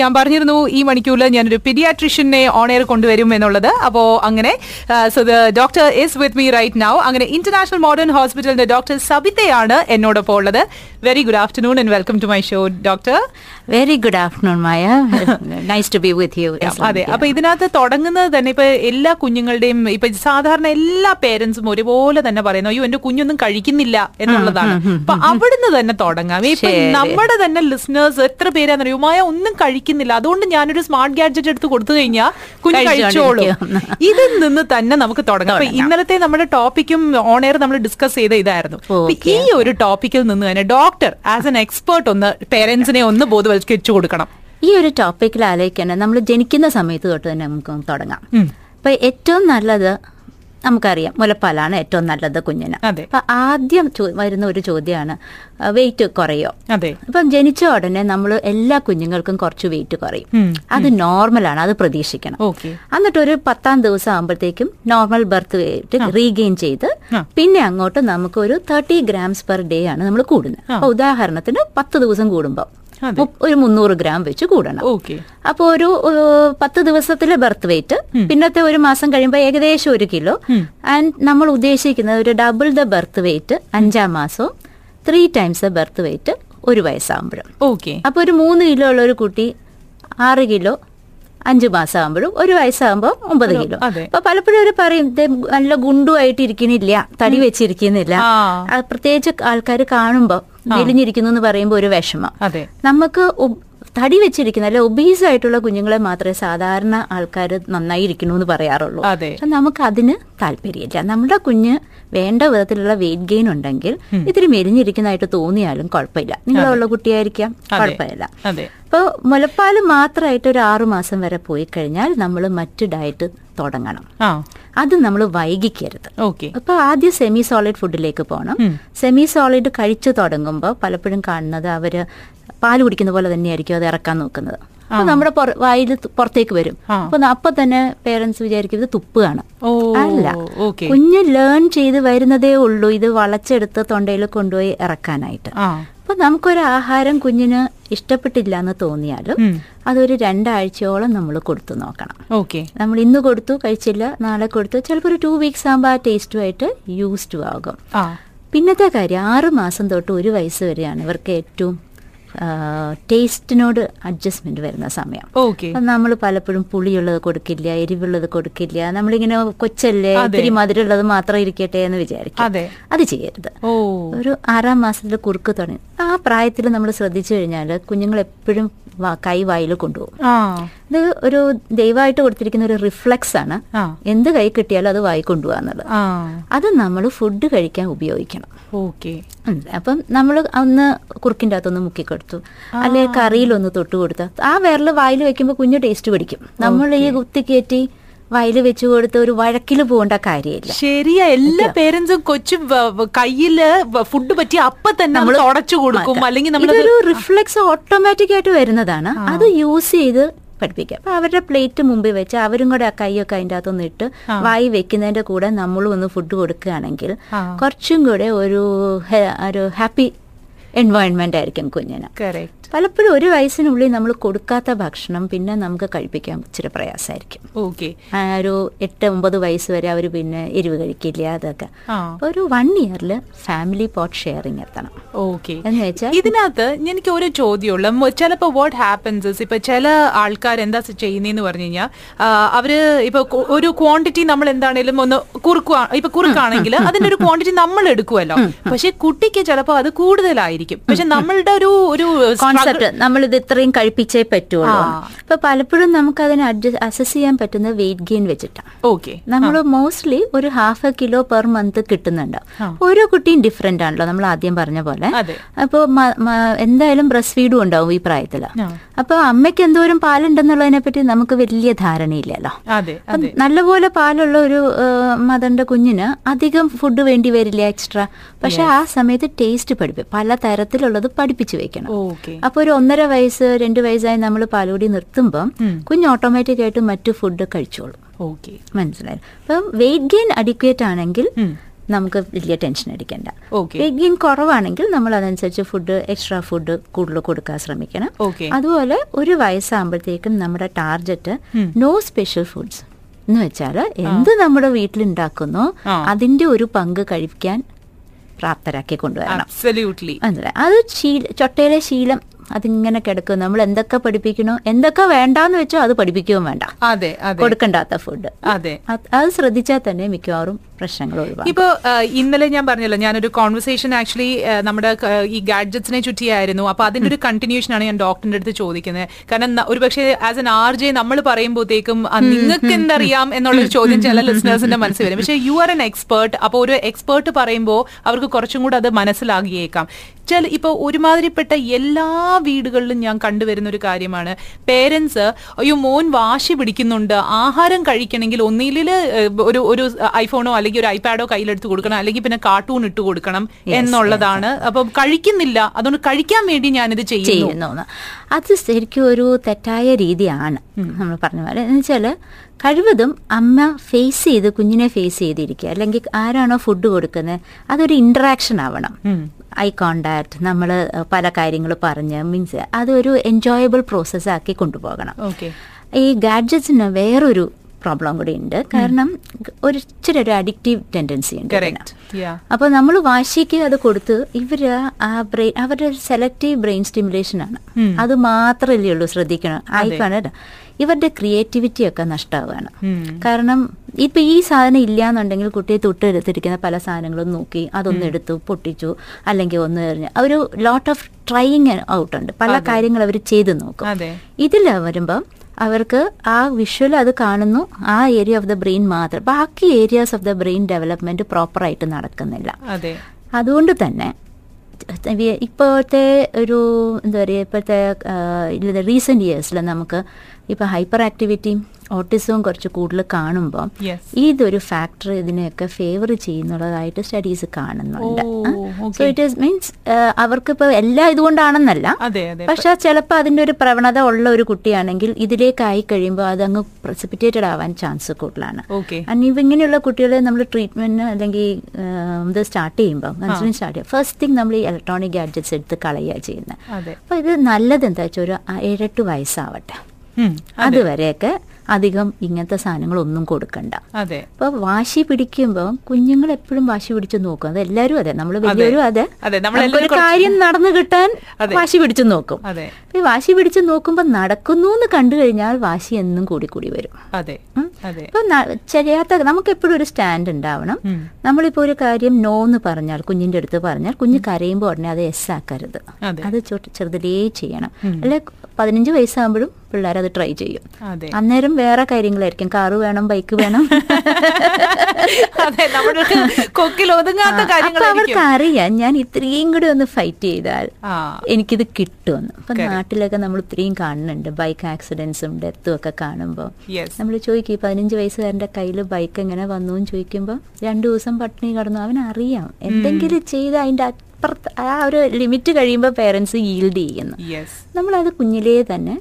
ഞാൻ പറഞ്ഞിരുന്നു ഈ മണിക്കൂറിൽ ഞാനൊരു പീഡിയാട്രിഷ്യനെ ഓൺ കൊണ്ടുവരും എന്നുള്ളത്. അപ്പോൾ അങ്ങനെ so the doctor is with me right now അങ്ങനെ ഇന്റർനാഷണൽ മോഡേൺ ഹോസ്പിറ്റലിന്റെ ഡോക്ടർ സബിതയാണ് എന്നോടൊപ്പം ഉള്ളത്. Very good afternoon and welcome to my show doctor very good afternoon Maya nice to be with you അതെ. അപ്പൊ ഇതിനകത്ത് തുടങ്ങുന്നത് തന്നെ ഇപ്പൊ എല്ലാ കുഞ്ഞുങ്ങളുടെയും ഇപ്പൊ സാധാരണ എല്ലാ പേരൻസും ഒരുപോലെ തന്നെ പറയുന്നു അയ്യോ എന്റെ കുഞ്ഞൊന്നും കഴിക്കുന്നില്ല എന്നുള്ളതാണ്. അപ്പൊ അവിടുന്ന് തന്നെ തുടങ്ങാം. ഇപ്പൊ നമ്മുടെ തന്നെ ലിസ്ണേഴ്സ് എത്ര പേരാന്നറിയോ? മായ ഒന്നും കഴിക്കുന്നില്ല. അതുകൊണ്ട് ഞാനൊരു സ്മാർട്ട് ഗാഡ്ജറ്റ് എടുത്ത് കൊടുത്തു കഴിഞ്ഞാൽ കുഞ്ഞ് കഴിച്ചോളൂ. ഇതിൽ നിന്ന് തന്നെ നമുക്ക് തുടങ്ങാം. അപ്പൊ ഇന്നലത്തെ നമ്മുടെ ടോപ്പിക്കും ഓൺ എയർ നമ്മൾ ഡിസ്കസ് ചെയ്ത ഇതായിരുന്നു. ഈ ഒരു ടോപ്പിക്കിൽ നിന്ന് തന്നെ ഡോക്ടർ ആസ് എൻ എക്സ്പേർട്ട് ഒന്ന് പേരൻസിനെ ഒന്ന് ബോധവൽക്കരിച്ചു കൊടുക്കണം. ഈ ഒരു ടോപ്പിക്കിൽ ആലോചിക്കാൻ നമ്മൾ ജനിക്കുന്ന സമയത്ത് തൊട്ട് തന്നെ നമുക്ക് തുടങ്ങാം. അപ്പൊ ഏറ്റവും നല്ലത് നമുക്കറിയാം മുലപ്പാലാണ് ഏറ്റവും നല്ലത് കുഞ്ഞിന്. അപ്പൊ ആദ്യം വരുന്ന ഒരു ചോദ്യമാണ് വെയിറ്റ് കുറയോ? അതെ. അപ്പം ജനിച്ച ഉടനെ നമ്മൾ എല്ലാ കുഞ്ഞുങ്ങൾക്കും കുറച്ച് വെയിറ്റ് കുറയും. അത് നോർമലാണ് അത് പ്രതീക്ഷിക്കണം. ഓക്കെ. എന്നിട്ട് ഒരു പത്താം ദിവസം ആകുമ്പോഴത്തേക്കും നോർമൽ ബർത്ത് വെയിറ്റ് റീഗെയിൻ ചെയ്ത് പിന്നെ അങ്ങോട്ട് നമുക്ക് ഒരു തേർട്ടി ഗ്രാംസ് പെർ ഡേ ആണ് നമ്മൾ കൂടുന്നത്. അപ്പൊ ഉദാഹരണത്തിന് പത്ത് ദിവസം കൂടുമ്പോൾ. ഒരു മുന്നൂറ് ഗ്രാം വെച്ച് കൂടണം. ഓക്കെ. അപ്പോൾ ഒരു പത്ത് ദിവസത്തിലെ ബർത്ത് വെയിറ്റ്. പിന്നത്തെ ഒരു മാസം കഴിയുമ്പോൾ ഏകദേശം ഒരു കിലോ. ആൻഡ് നമ്മൾ ഉദ്ദേശിക്കുന്നത് ഒരു ഡബിൾ ദ ബർത്ത് വെയിറ്റ് അഞ്ചാം മാസവും three times the birth weight ഒരു വയസ്സാകുമ്പോഴും ഓക്കെ. അപ്പോൾ ഒരു മൂന്ന് കിലോ ഉള്ള ഒരു കുട്ടി ആറ് കിലോ അഞ്ചു മാസം ആകുമ്പോഴും ഒരു വയസ്സാകുമ്പോൾ ഒമ്പത് കിലോ. അപ്പൊ പലപ്പോഴും അവർ പറയും "ദേ നല്ല ഗുണ്ടുമായിട്ട് ഇരിക്കുന്നില്ല തടി വെച്ചിരിക്കുന്നില്ല പ്രത്യേകിച്ച് ആൾക്കാർ കാണുമ്പോൾ മെലിഞ്ഞിരിക്കുന്നു എന്ന് പറയുമ്പോൾ ഒരു വിഷമം. അതെ. നമുക്ക് തടി വെച്ചിരിക്കുന്ന അല്ലെ ഒബീസ് ആയിട്ടുള്ള കുഞ്ഞുങ്ങളെ മാത്രമേ സാധാരണ ആൾക്കാർ നന്നായി ഇരിക്കണു എന്ന് പറയാറുള്ളൂ. അതെ. പക്ഷെ നമുക്ക് അതിന് താല്പര്യമില്ല. നമ്മുടെ കുഞ്ഞ് വേണ്ട വിധത്തിലുള്ള വെയിറ്റ് ഗെയിൻ ഉണ്ടെങ്കിൽ ഇത്തിരി മെലിഞ്ഞിരിക്കുന്നതായിട്ട് തോന്നിയാലും കുഴപ്പമില്ല. നിങ്ങളുള്ള കുട്ടിയായിരിക്കാം. കുഴപ്പമില്ല. അപ്പോൾ മുലപ്പാൽ മാത്രമായിട്ട് ഒരു ആറു മാസം വരെ പോയി കഴിഞ്ഞാൽ നമ്മൾ മറ്റു ഡയറ്റ് തുടങ്ങണം. അത് നമ്മൾ വൈകിക്കരുത്. ഓക്കെ. അപ്പൊ ആദ്യം സെമി സോളിഡ് ഫുഡിലേക്ക് പോകണം സെമി സോളിഡ് കഴിച്ചു തുടങ്ങുമ്പോൾ പലപ്പോഴും കാണുന്നത് അവർ പാൽ കുടിക്കുന്ന പോലെ തന്നെയായിരിക്കും അത് ഇറക്കാൻ നോക്കുന്നത്. അപ്പൊ നമ്മുടെ വായിൽ പുറത്തേക്ക് വരും. അപ്പൊ അപ്പൊ തന്നെ പേരൻസ് വിചാരിക്കും ഇത് തുപ്പാണ് അല്ല. കുഞ്ഞ് ലേൺ ചെയ്ത് വരുന്നതേ ഉള്ളൂ ഇത് വളച്ചെടുത്ത് തൊണ്ടയിൽ കൊണ്ടുപോയി ഇറക്കാനായിട്ട്. അപ്പൊ നമുക്കൊരു ആഹാരം കുഞ്ഞിന് ഇഷ്ടപ്പെട്ടില്ല എന്ന് തോന്നിയാലും അതൊരു രണ്ടാഴ്ചയോളം നമ്മൾ കൊടുത്തു നോക്കണം. ഓക്കെ. നമ്മൾ ഇന്ന് കൊടുത്തു കഴിച്ചില്ല നാളെ കൊടുത്തു. ചിലപ്പോൾ ഒരു ടു വീക്സ് ആകുമ്പോൾ ആ ടേസ്റ്റുമായിട്ട് യൂസ്ഡ് ആകും. പിന്നത്തെ കാര്യം ആറ് മാസം തൊട്ട് ഒരു വയസ്സ് വരെയാണ് ഇവർക്ക് ഏറ്റവും ടേസ്റ്റിനോട് അഡ്ജസ്റ്റ്മെന്റ് വരുന്ന സമയം. നമ്മൾ പലപ്പോഴും പുളിയുള്ളത് കൊടുക്കില്ല എരിവുള്ളത് കൊടുക്കില്ല നമ്മളിങ്ങനെ കൊച്ചല്ലേ. ഒത്തിരി മധുരമുള്ളത് മാത്രം ഇരിക്കട്ടെ എന്ന് വിചാരിക്കും. അതെ. ചെയ്യരുത്. ഒരു ആറാം മാസത്തിൽ കുറുക്ക് തുടങ്ങി. ആ പ്രായത്തിൽ നമ്മൾ ശ്രദ്ധിച്ചു കഴിഞ്ഞാൽ കുഞ്ഞുങ്ങൾ എപ്പോഴും കൈ വായിൽ കൊണ്ടുപോകും. ഇത് ഒരു ദൈവമായിട്ട് കൊടുത്തിരിക്കുന്ന ഒരു റിഫ്ലക്സ് ആണ്. എന്ത് കൈ കിട്ടിയാലും അത് വായി കൊണ്ടുപോകാന്നുള്ളത് അത് നമ്മൾ ഫുഡ് കഴിക്കാൻ ഉപയോഗിക്കണം. ഓക്കെ. അപ്പം നമ്മൾ ഒന്ന് കുറുക്കിന്റെ അകത്തൊന്ന് മുക്കിക്കൊടുത്തു. അല്ലെങ്കിൽ കറിയിലൊന്ന് തൊട്ട് കൊടുത്തു. ആ വിരൽ വായിൽ വെക്കുമ്പോൾ കുഞ്ഞു ടേസ്റ്റ് പിടിക്കും. നമ്മൾ ഈ കുത്തി കയറ്റി വായിൽ വെച്ച് കൊടുത്ത് ഒരു വഴക്കിൽ പോകേണ്ട കാര്യമില്ല. ശരിയാ. എല്ലാ പേരൻസും കൊച്ചു കയ്യിൽ ഫുഡ് പറ്റി അപ്പൊ തന്നെ നമ്മൾ അടച്ചു കൊടുക്കും. അല്ലെങ്കിൽ നമ്മൾ റിഫ്ലക്സ് റിഫ്ലെക്സ് ഓട്ടോമാറ്റിക് ആയിട്ട് വരുന്നതാണ്. അത് യൂസ് ചെയ്ത് പഠിപ്പിക്കുക. അപ്പൊ അവരുടെ പ്ലേറ്റ് മുമ്പിൽ വെച്ച് അവരും കൂടെ ആ കൈയൊക്കെ അതിന്റെ അകത്തൊന്ന് ഇട്ട് വായി വെക്കുന്നതിന്റെ കൂടെ നമ്മളും ഒന്ന് ഫുഡ് കൊടുക്കുകയാണെങ്കിൽ കുറച്ചും കൂടെ ഒരു ഒരു ഹാപ്പി എൻവയോൺമെന്റ് ആയിരിക്കും കുഞ്ഞിന്. പലപ്പോഴും ഒരു വയസ്സിനുള്ളിൽ നമ്മൾ കൊടുക്കാത്ത ഭക്ഷണം പിന്നെ നമുക്ക് കഴിപ്പിക്കാൻ ഇച്ചിരി പ്രയാസമായിരിക്കും. ഓക്കെ. ഒരു എട്ട് ഒമ്പത് വയസ്സ് വരെ അവർ പിന്നെ എരിവ് കഴിക്കില്ല അതൊക്കെ. ഒരു വൺ ഇയറിൽ ഫാമിലി പോട്ട് ഷെയറിങ് എത്തണം. ഓക്കെ. എന്ന് വെച്ചാൽ ഇതിനകത്ത് എനിക്ക് ഒരു ചോദ്യമുള്ള ചിലപ്പോൾ വാട്ട് ഹാപ്പൻസ് ഇപ്പൊ ചില ആൾക്കാർ എന്താ ചെയ്യുന്നതെന്ന് പറഞ്ഞു കഴിഞ്ഞാൽ അവർ ഇപ്പൊ ഒരു ക്വാണ്ടിറ്റി നമ്മൾ എന്താണേലും ഒന്ന് കുറുക്കുക ഇപ്പൊ കുറുക്കാണെങ്കിൽ അതിന്റെ ഒരു ക്വാണ്ടിറ്റി നമ്മൾ എടുക്കുമല്ലോ പക്ഷെ കുട്ടിക്ക് ചിലപ്പോൾ അത് കൂടുതലായിരിക്കും. പക്ഷെ നമ്മളുടെ ഒരു ഒരു കോൺസെപ്റ്റ് നമ്മൾ ഇത് ഇത്രയും കഴിപ്പിച്ചേ പറ്റുള്ളൂ. അപ്പൊ പലപ്പോഴും നമുക്ക് അതിനെ അസസ് ചെയ്യാൻ പറ്റുന്ന വെയിറ്റ് ഗെയിൻ വെച്ചിട്ടാണ് ഓക്കെ. നമ്മൾ മോസ്റ്റ്ലി ഒരു half a kilo per month കിട്ടുന്നുണ്ട്. ഓരോ കുട്ടിയും ഡിഫറെന്റ് ആണല്ലോ നമ്മൾ ആദ്യം പറഞ്ഞ പോലെ. അപ്പൊ അപ്പോൾ എന്തായാലും ബ്രസ്റ്റ് ഫീഡും ഉണ്ടാവും ഈ പ്രായത്തിൽ ആ. അപ്പോൾ അമ്മയ്ക്ക് എന്തോരം പാലുണ്ടെന്നുള്ളതിനെ പറ്റി നമുക്ക് വലിയ ധാരണയില്ലല്ലോ. നല്ലപോലെ പാലുള്ള ഒരു മദറിന്റെ കുഞ്ഞിന് അധികം ഫുഡ് വേണ്ടി വരില്ല എക്സ്ട്രാ പക്ഷെ ആ സമയത്ത് ടേസ്റ്റ് പഠിപ്പിക്കും പല തരത്തിലുള്ളത് പഠിപ്പിച്ചു വെക്കണം. അപ്പൊ ഒരു ഒന്നര വയസ്സ് രണ്ട് വയസ്സായി നമ്മൾ പാലുകൂടി നിർത്തുമ്പം കുഞ്ഞ് ഓട്ടോമാറ്റിക് ആയിട്ട് മറ്റു ഫുഡ് കഴിച്ചോളും. മനസ്സിലായി? അപ്പം വെയിറ്റ് ഗെയിൻ അഡിക്വേറ്റ് ആണെങ്കിൽ നമുക്ക് വലിയ ടെൻഷൻ അടിക്കേണ്ട. ഗെയിൻ കുറവാണെങ്കിൽ നമ്മൾ അതനുസരിച്ച് ഫുഡ് എക്സ്ട്രാ ഫുഡ് കൂടുതൽ കൊടുക്കാൻ ശ്രമിക്കണം. അതുപോലെ ഒരു വയസ്സാകുമ്പോഴത്തേക്കും നമ്മുടെ ടാർജറ്റ് നോ സ്പെഷ്യൽ ഫുഡ്സ് എന്ന് വെച്ചാൽ എന്ത് നമ്മുടെ വീട്ടിലുണ്ടാക്കുന്നോ. അതിന്റെ ഒരു പങ്ക് കഴിക്കാൻ പ്രാപ്തരാക്കി കൊണ്ടുവരണം. അതെ. ശീല ചൊട്ടയിലെ ശീലം അതിങ്ങനെ കിടക്കും. നമ്മൾ എന്തൊക്കെ പഠിപ്പിക്കണോ എന്തൊക്കെ വേണ്ടാന്ന് വെച്ചോ അത് പഠിപ്പിക്കുകയും വേണ്ട. കൊടുക്കണ്ടാത്ത ഫുഡ് അത് ശ്രദ്ധിച്ചാൽ തന്നെ മിക്കവാറും പ്രശ്നങ്ങൾ ഒഴിവാക്കും. ഇപ്പോ ഇന്നലെ ഞാൻ പറഞ്ഞല്ലോ ഞാനൊരു കോൺവെർസേഷൻ ആക്ച്വലി നമ്മുടെ ഈ ഗാഡ്ജറ്റ്സിനെ ചുറ്റിയായിരുന്നു. അപ്പൊ അതിന്റെ ഒരു കണ്ടിന്യൂഷൻ ആണ് ഞാൻ ഡോക്ടറിന്റെ അടുത്ത് ചോദിക്കുന്നത്. കാരണം ഒരു ഒരുപക്ഷെ ആസ് എൻ ആർ ജെ നമ്മൾ പറയുമ്പോഴത്തേക്കും നിങ്ങൾക്ക് എന്തറിയാം എന്നുള്ളൊരു ചോദ്യം ചില ലിസണേഴ്സിന്റെ മനസ്സിൽ വരും. പക്ഷേ യു ആർ എൻ എക്സ്പേർട്ട് അപ്പോൾ ഒരു എക്സ്പേർട്ട് പറയുമ്പോൾ അവർക്ക് കുറച്ചും കൂടെ അത് മനസ്സിലാകിയേക്കാം. ചില ഇപ്പോൾ ഒരുമാതിരിപ്പെട്ട എല്ലാ വീടുകളിലും ഞാൻ കണ്ടുവരുന്ന ഒരു കാര്യമാണ്. പേരൻസ് അയ്യോ മോൻ വാശി പിടിക്കുന്നുണ്ട്. ആഹാരം കഴിക്കണമെങ്കിൽ ഒന്നിലിൽ ഒരു ഒരു ഐഫോണോ അല്ലെങ്കിൽ ഒരു ഐപാഡോ കയ്യിലെടുത്ത് കൊടുക്കണം അല്ലെങ്കിൽ പിന്നെ കാർട്ടൂൺ ഇട്ട് കൊടുക്കണം എന്നുള്ളതാണ്. അപ്പം കഴിക്കുന്നില്ല അതുകൊണ്ട് കഴിക്കാൻ വേണ്ടി ഞാനിത് ചെയ്യുന്നു. അത് ശരിക്കും ഒരു തെറ്റായ രീതിയാണ് നമ്മൾ പറഞ്ഞ പോലെ. എന്ന് വെച്ചാൽ കഴിവതും അമ്മ ഫേസ് ചെയ്ത് കുഞ്ഞിനെ ഫേസ് ചെയ്തിരിക്കുക. അല്ലെങ്കിൽ ആരാണോ ഫുഡ് കൊടുക്കുന്നത് അതൊരു ഇന്ററാക്ഷൻ ആവണം. ഐ കോണ്ടാക്ട് നമ്മൾ പല കാര്യങ്ങൾ പറഞ്ഞ് മീൻസ് അതൊരു എൻജോയബിൾ പ്രോസസ്സാക്കി കൊണ്ടുപോകണം. ഈ ഗാഡ്ജറ്റ്സിന് വേറൊരു പ്രോബ്ലം കൂടി ഉണ്ട് കാരണം ഒരു ഇച്ചിരി ഒരു അഡിക്റ്റീവ് ടെൻഡൻസി ഉണ്ട് അപ്പോൾ നമ്മൾ വാശിക്ക് അത് കൊടുത്ത് ഇവർ ആ ബ്രെയിൻ അവരുടെ സെലക്റ്റീവ് ബ്രെയിൻ സ്റ്റിമുലേഷൻ ആണ്. അത് മാത്രമല്ലേ ഉള്ളൂ ശ്രദ്ധിക്കണം. ആയിക്കാണ് ഇവരുടെ ക്രിയേറ്റിവിറ്റി ഒക്കെ നഷ്ടമാവുകയാണ് കാരണം ഇപ്പൊ ഈ സാധനം ഇല്ലാന്നുണ്ടെങ്കിൽ കുട്ടിയെ തൊട്ടെടുത്തിരിക്കുന്ന പല സാധനങ്ങളും നോക്കി അതൊന്ന് എടുത്തു പൊട്ടിച്ചു അല്ലെങ്കിൽ ഒന്ന് എറിഞ്ഞു. ഒരു ലോട്ട് ഓഫ് ട്രൈയിങ് ഔട്ട് ഉണ്ട്. പല കാര്യങ്ങൾ അവർ ചെയ്തു നോക്കും. ഇതിൽ വരുമ്പം അവർക്ക് ആ വിഷ്വൽ അത് കാണുന്നു. ആ ഏരിയ ഓഫ് ദ ബ്രെയിൻ മാത്രം. ബാക്കി areas of the brain development പ്രോപ്പറായിട്ട് നടക്കുന്നില്ല. അതെ. അതുകൊണ്ട് തന്നെ ഇപ്പോഴത്തെ ഒരു എന്താ പറയുക ഇപ്പോഴത്തെ റീസെന്റ് ഇയേഴ്സിൽ നമുക്ക് ഇപ്പൊ ഹൈപ്പർ ആക്ടിവിറ്റിയും ഓട്ടിസവും കുറച്ച് കൂടുതൽ കാണുമ്പോൾ ഇതൊരു ഫാക്ടർ ഇതിനെയൊക്കെ ഫേവർ ചെയ്യുന്നുള്ളതായിട്ട് സ്റ്റഡീസ് കാണുന്നുണ്ട്. സോ ഇറ്റ് ഈസ് മീൻസ് അവർക്ക് ഇപ്പോൾ എല്ലാം ഇതുകൊണ്ടാണെന്നല്ല. പക്ഷെ ചിലപ്പോൾ അതിന്റെ ഒരു പ്രവണത ഉള്ള ഒരു കുട്ടിയാണെങ്കിൽ ഇതിലേക്കായി കഴിയുമ്പോൾ അത് അങ്ങ് പ്രസിപ്പിറ്റേറ്റഡ് ആവാൻ ചാൻസ് കൂടുതലാണ്. ഇങ്ങനെയുള്ള കുട്ടികളെ നമ്മൾ ട്രീറ്റ്മെന്റ് അല്ലെങ്കിൽ ഇത് സ്റ്റാർട്ട് ചെയ്യുമ്പോൾ കൺസൾട്ടിങ് സ്റ്റാർട്ട് ചെയ്യുക ഫസ്റ്റ് തിങ് നമ്മൾ ഈ ഇലക്ട്രോണിക് ഗാഡ്ജറ്റ്സ് എടുത്ത് കളയുക ചെയ്യുന്നത്. അപ്പോൾ ഇത് നല്ലത് എന്താ വെച്ചാൽ ഒരു ഏഴെട്ട് വയസ്സാവട്ടെ. അതുവരെയൊക്കെ അധികം ഇങ്ങനത്തെ സാധനങ്ങളൊന്നും കൊടുക്കണ്ട. അതെ. അപ്പൊ വാശി പിടിക്കുമ്പോൾ കുഞ്ഞുങ്ങൾ എപ്പോഴും വാശി പിടിച്ചു നോക്കും. അത്. എല്ലാവരും അതെ. നമ്മൾ വലിയവരും അതെ. കുറച്ച് കാര്യം നടന്നു കിട്ടാൻ വാശി പിടിച്ചു നോക്കും. ഈ വാശി പിടിച്ചു നോക്കുമ്പോൾ നടക്കുന്നു എന്ന് കണ്ടു കഴിഞ്ഞാൽ വാശി എന്നും കൂടി കൂടി വരും. ഇപ്പൊ ചെയ്യാത്ത നമുക്ക് എപ്പോഴും ഒരു സ്റ്റാൻഡ് ഉണ്ടാവണം. നമ്മളിപ്പോ ഒരു കാര്യം നോ എന്ന് പറഞ്ഞാൽ കുഞ്ഞിന്റെ അടുത്ത് പറഞ്ഞാൽ കുഞ്ഞ് കരയുമ്പോൾ ഉടനെ അത് എസ് ആക്കരുത്. അതെ. ചെറുതിലേ ചെയ്യണം. അല്ലെ പതിനഞ്ച് വയസ്സാകുമ്പോഴും പിള്ളേർ അത് ട്രൈ ചെയ്യും. അന്നേരം വേറെ കാര്യങ്ങളായിരിക്കും. കാറ് വേണം ബൈക്ക് വേണം. അപ്പൊ അവർക്ക് അറിയാം ഞാൻ ഇത്രയും കൂടി ഒന്ന് ഫൈറ്റ് ചെയ്താൽ എനിക്കിത് കിട്ടുമെന്ന്. അപ്പൊ നാട്ടിലൊക്കെ നമ്മൾ ഇത്രയും കാണുന്നുണ്ട്. ബൈക്ക് ആക്സിഡൻസും ഡെത്തും ഒക്കെ കാണുമ്പോൾ നമ്മൾ ചോദിക്കും പതിനഞ്ച് വയസ്സുകാരന്റെ കയ്യിൽ ബൈക്ക് എങ്ങനെ വന്നു? എന്ന് ചോദിക്കുമ്പോൾ രണ്ടു ദിവസം പട്ടിണി കടന്നു. അവൻ അറിയാം എന്തെങ്കിലും ചെയ്ത് അതിന്റെ അപ്പുറത്ത് ആ ഒരു ലിമിറ്റ് കഴിയുമ്പോൾ പേരൻസ് ഈൽഡ് ചെയ്യുന്നു. നമ്മളത് കുഞ്ഞിലേ തന്നെ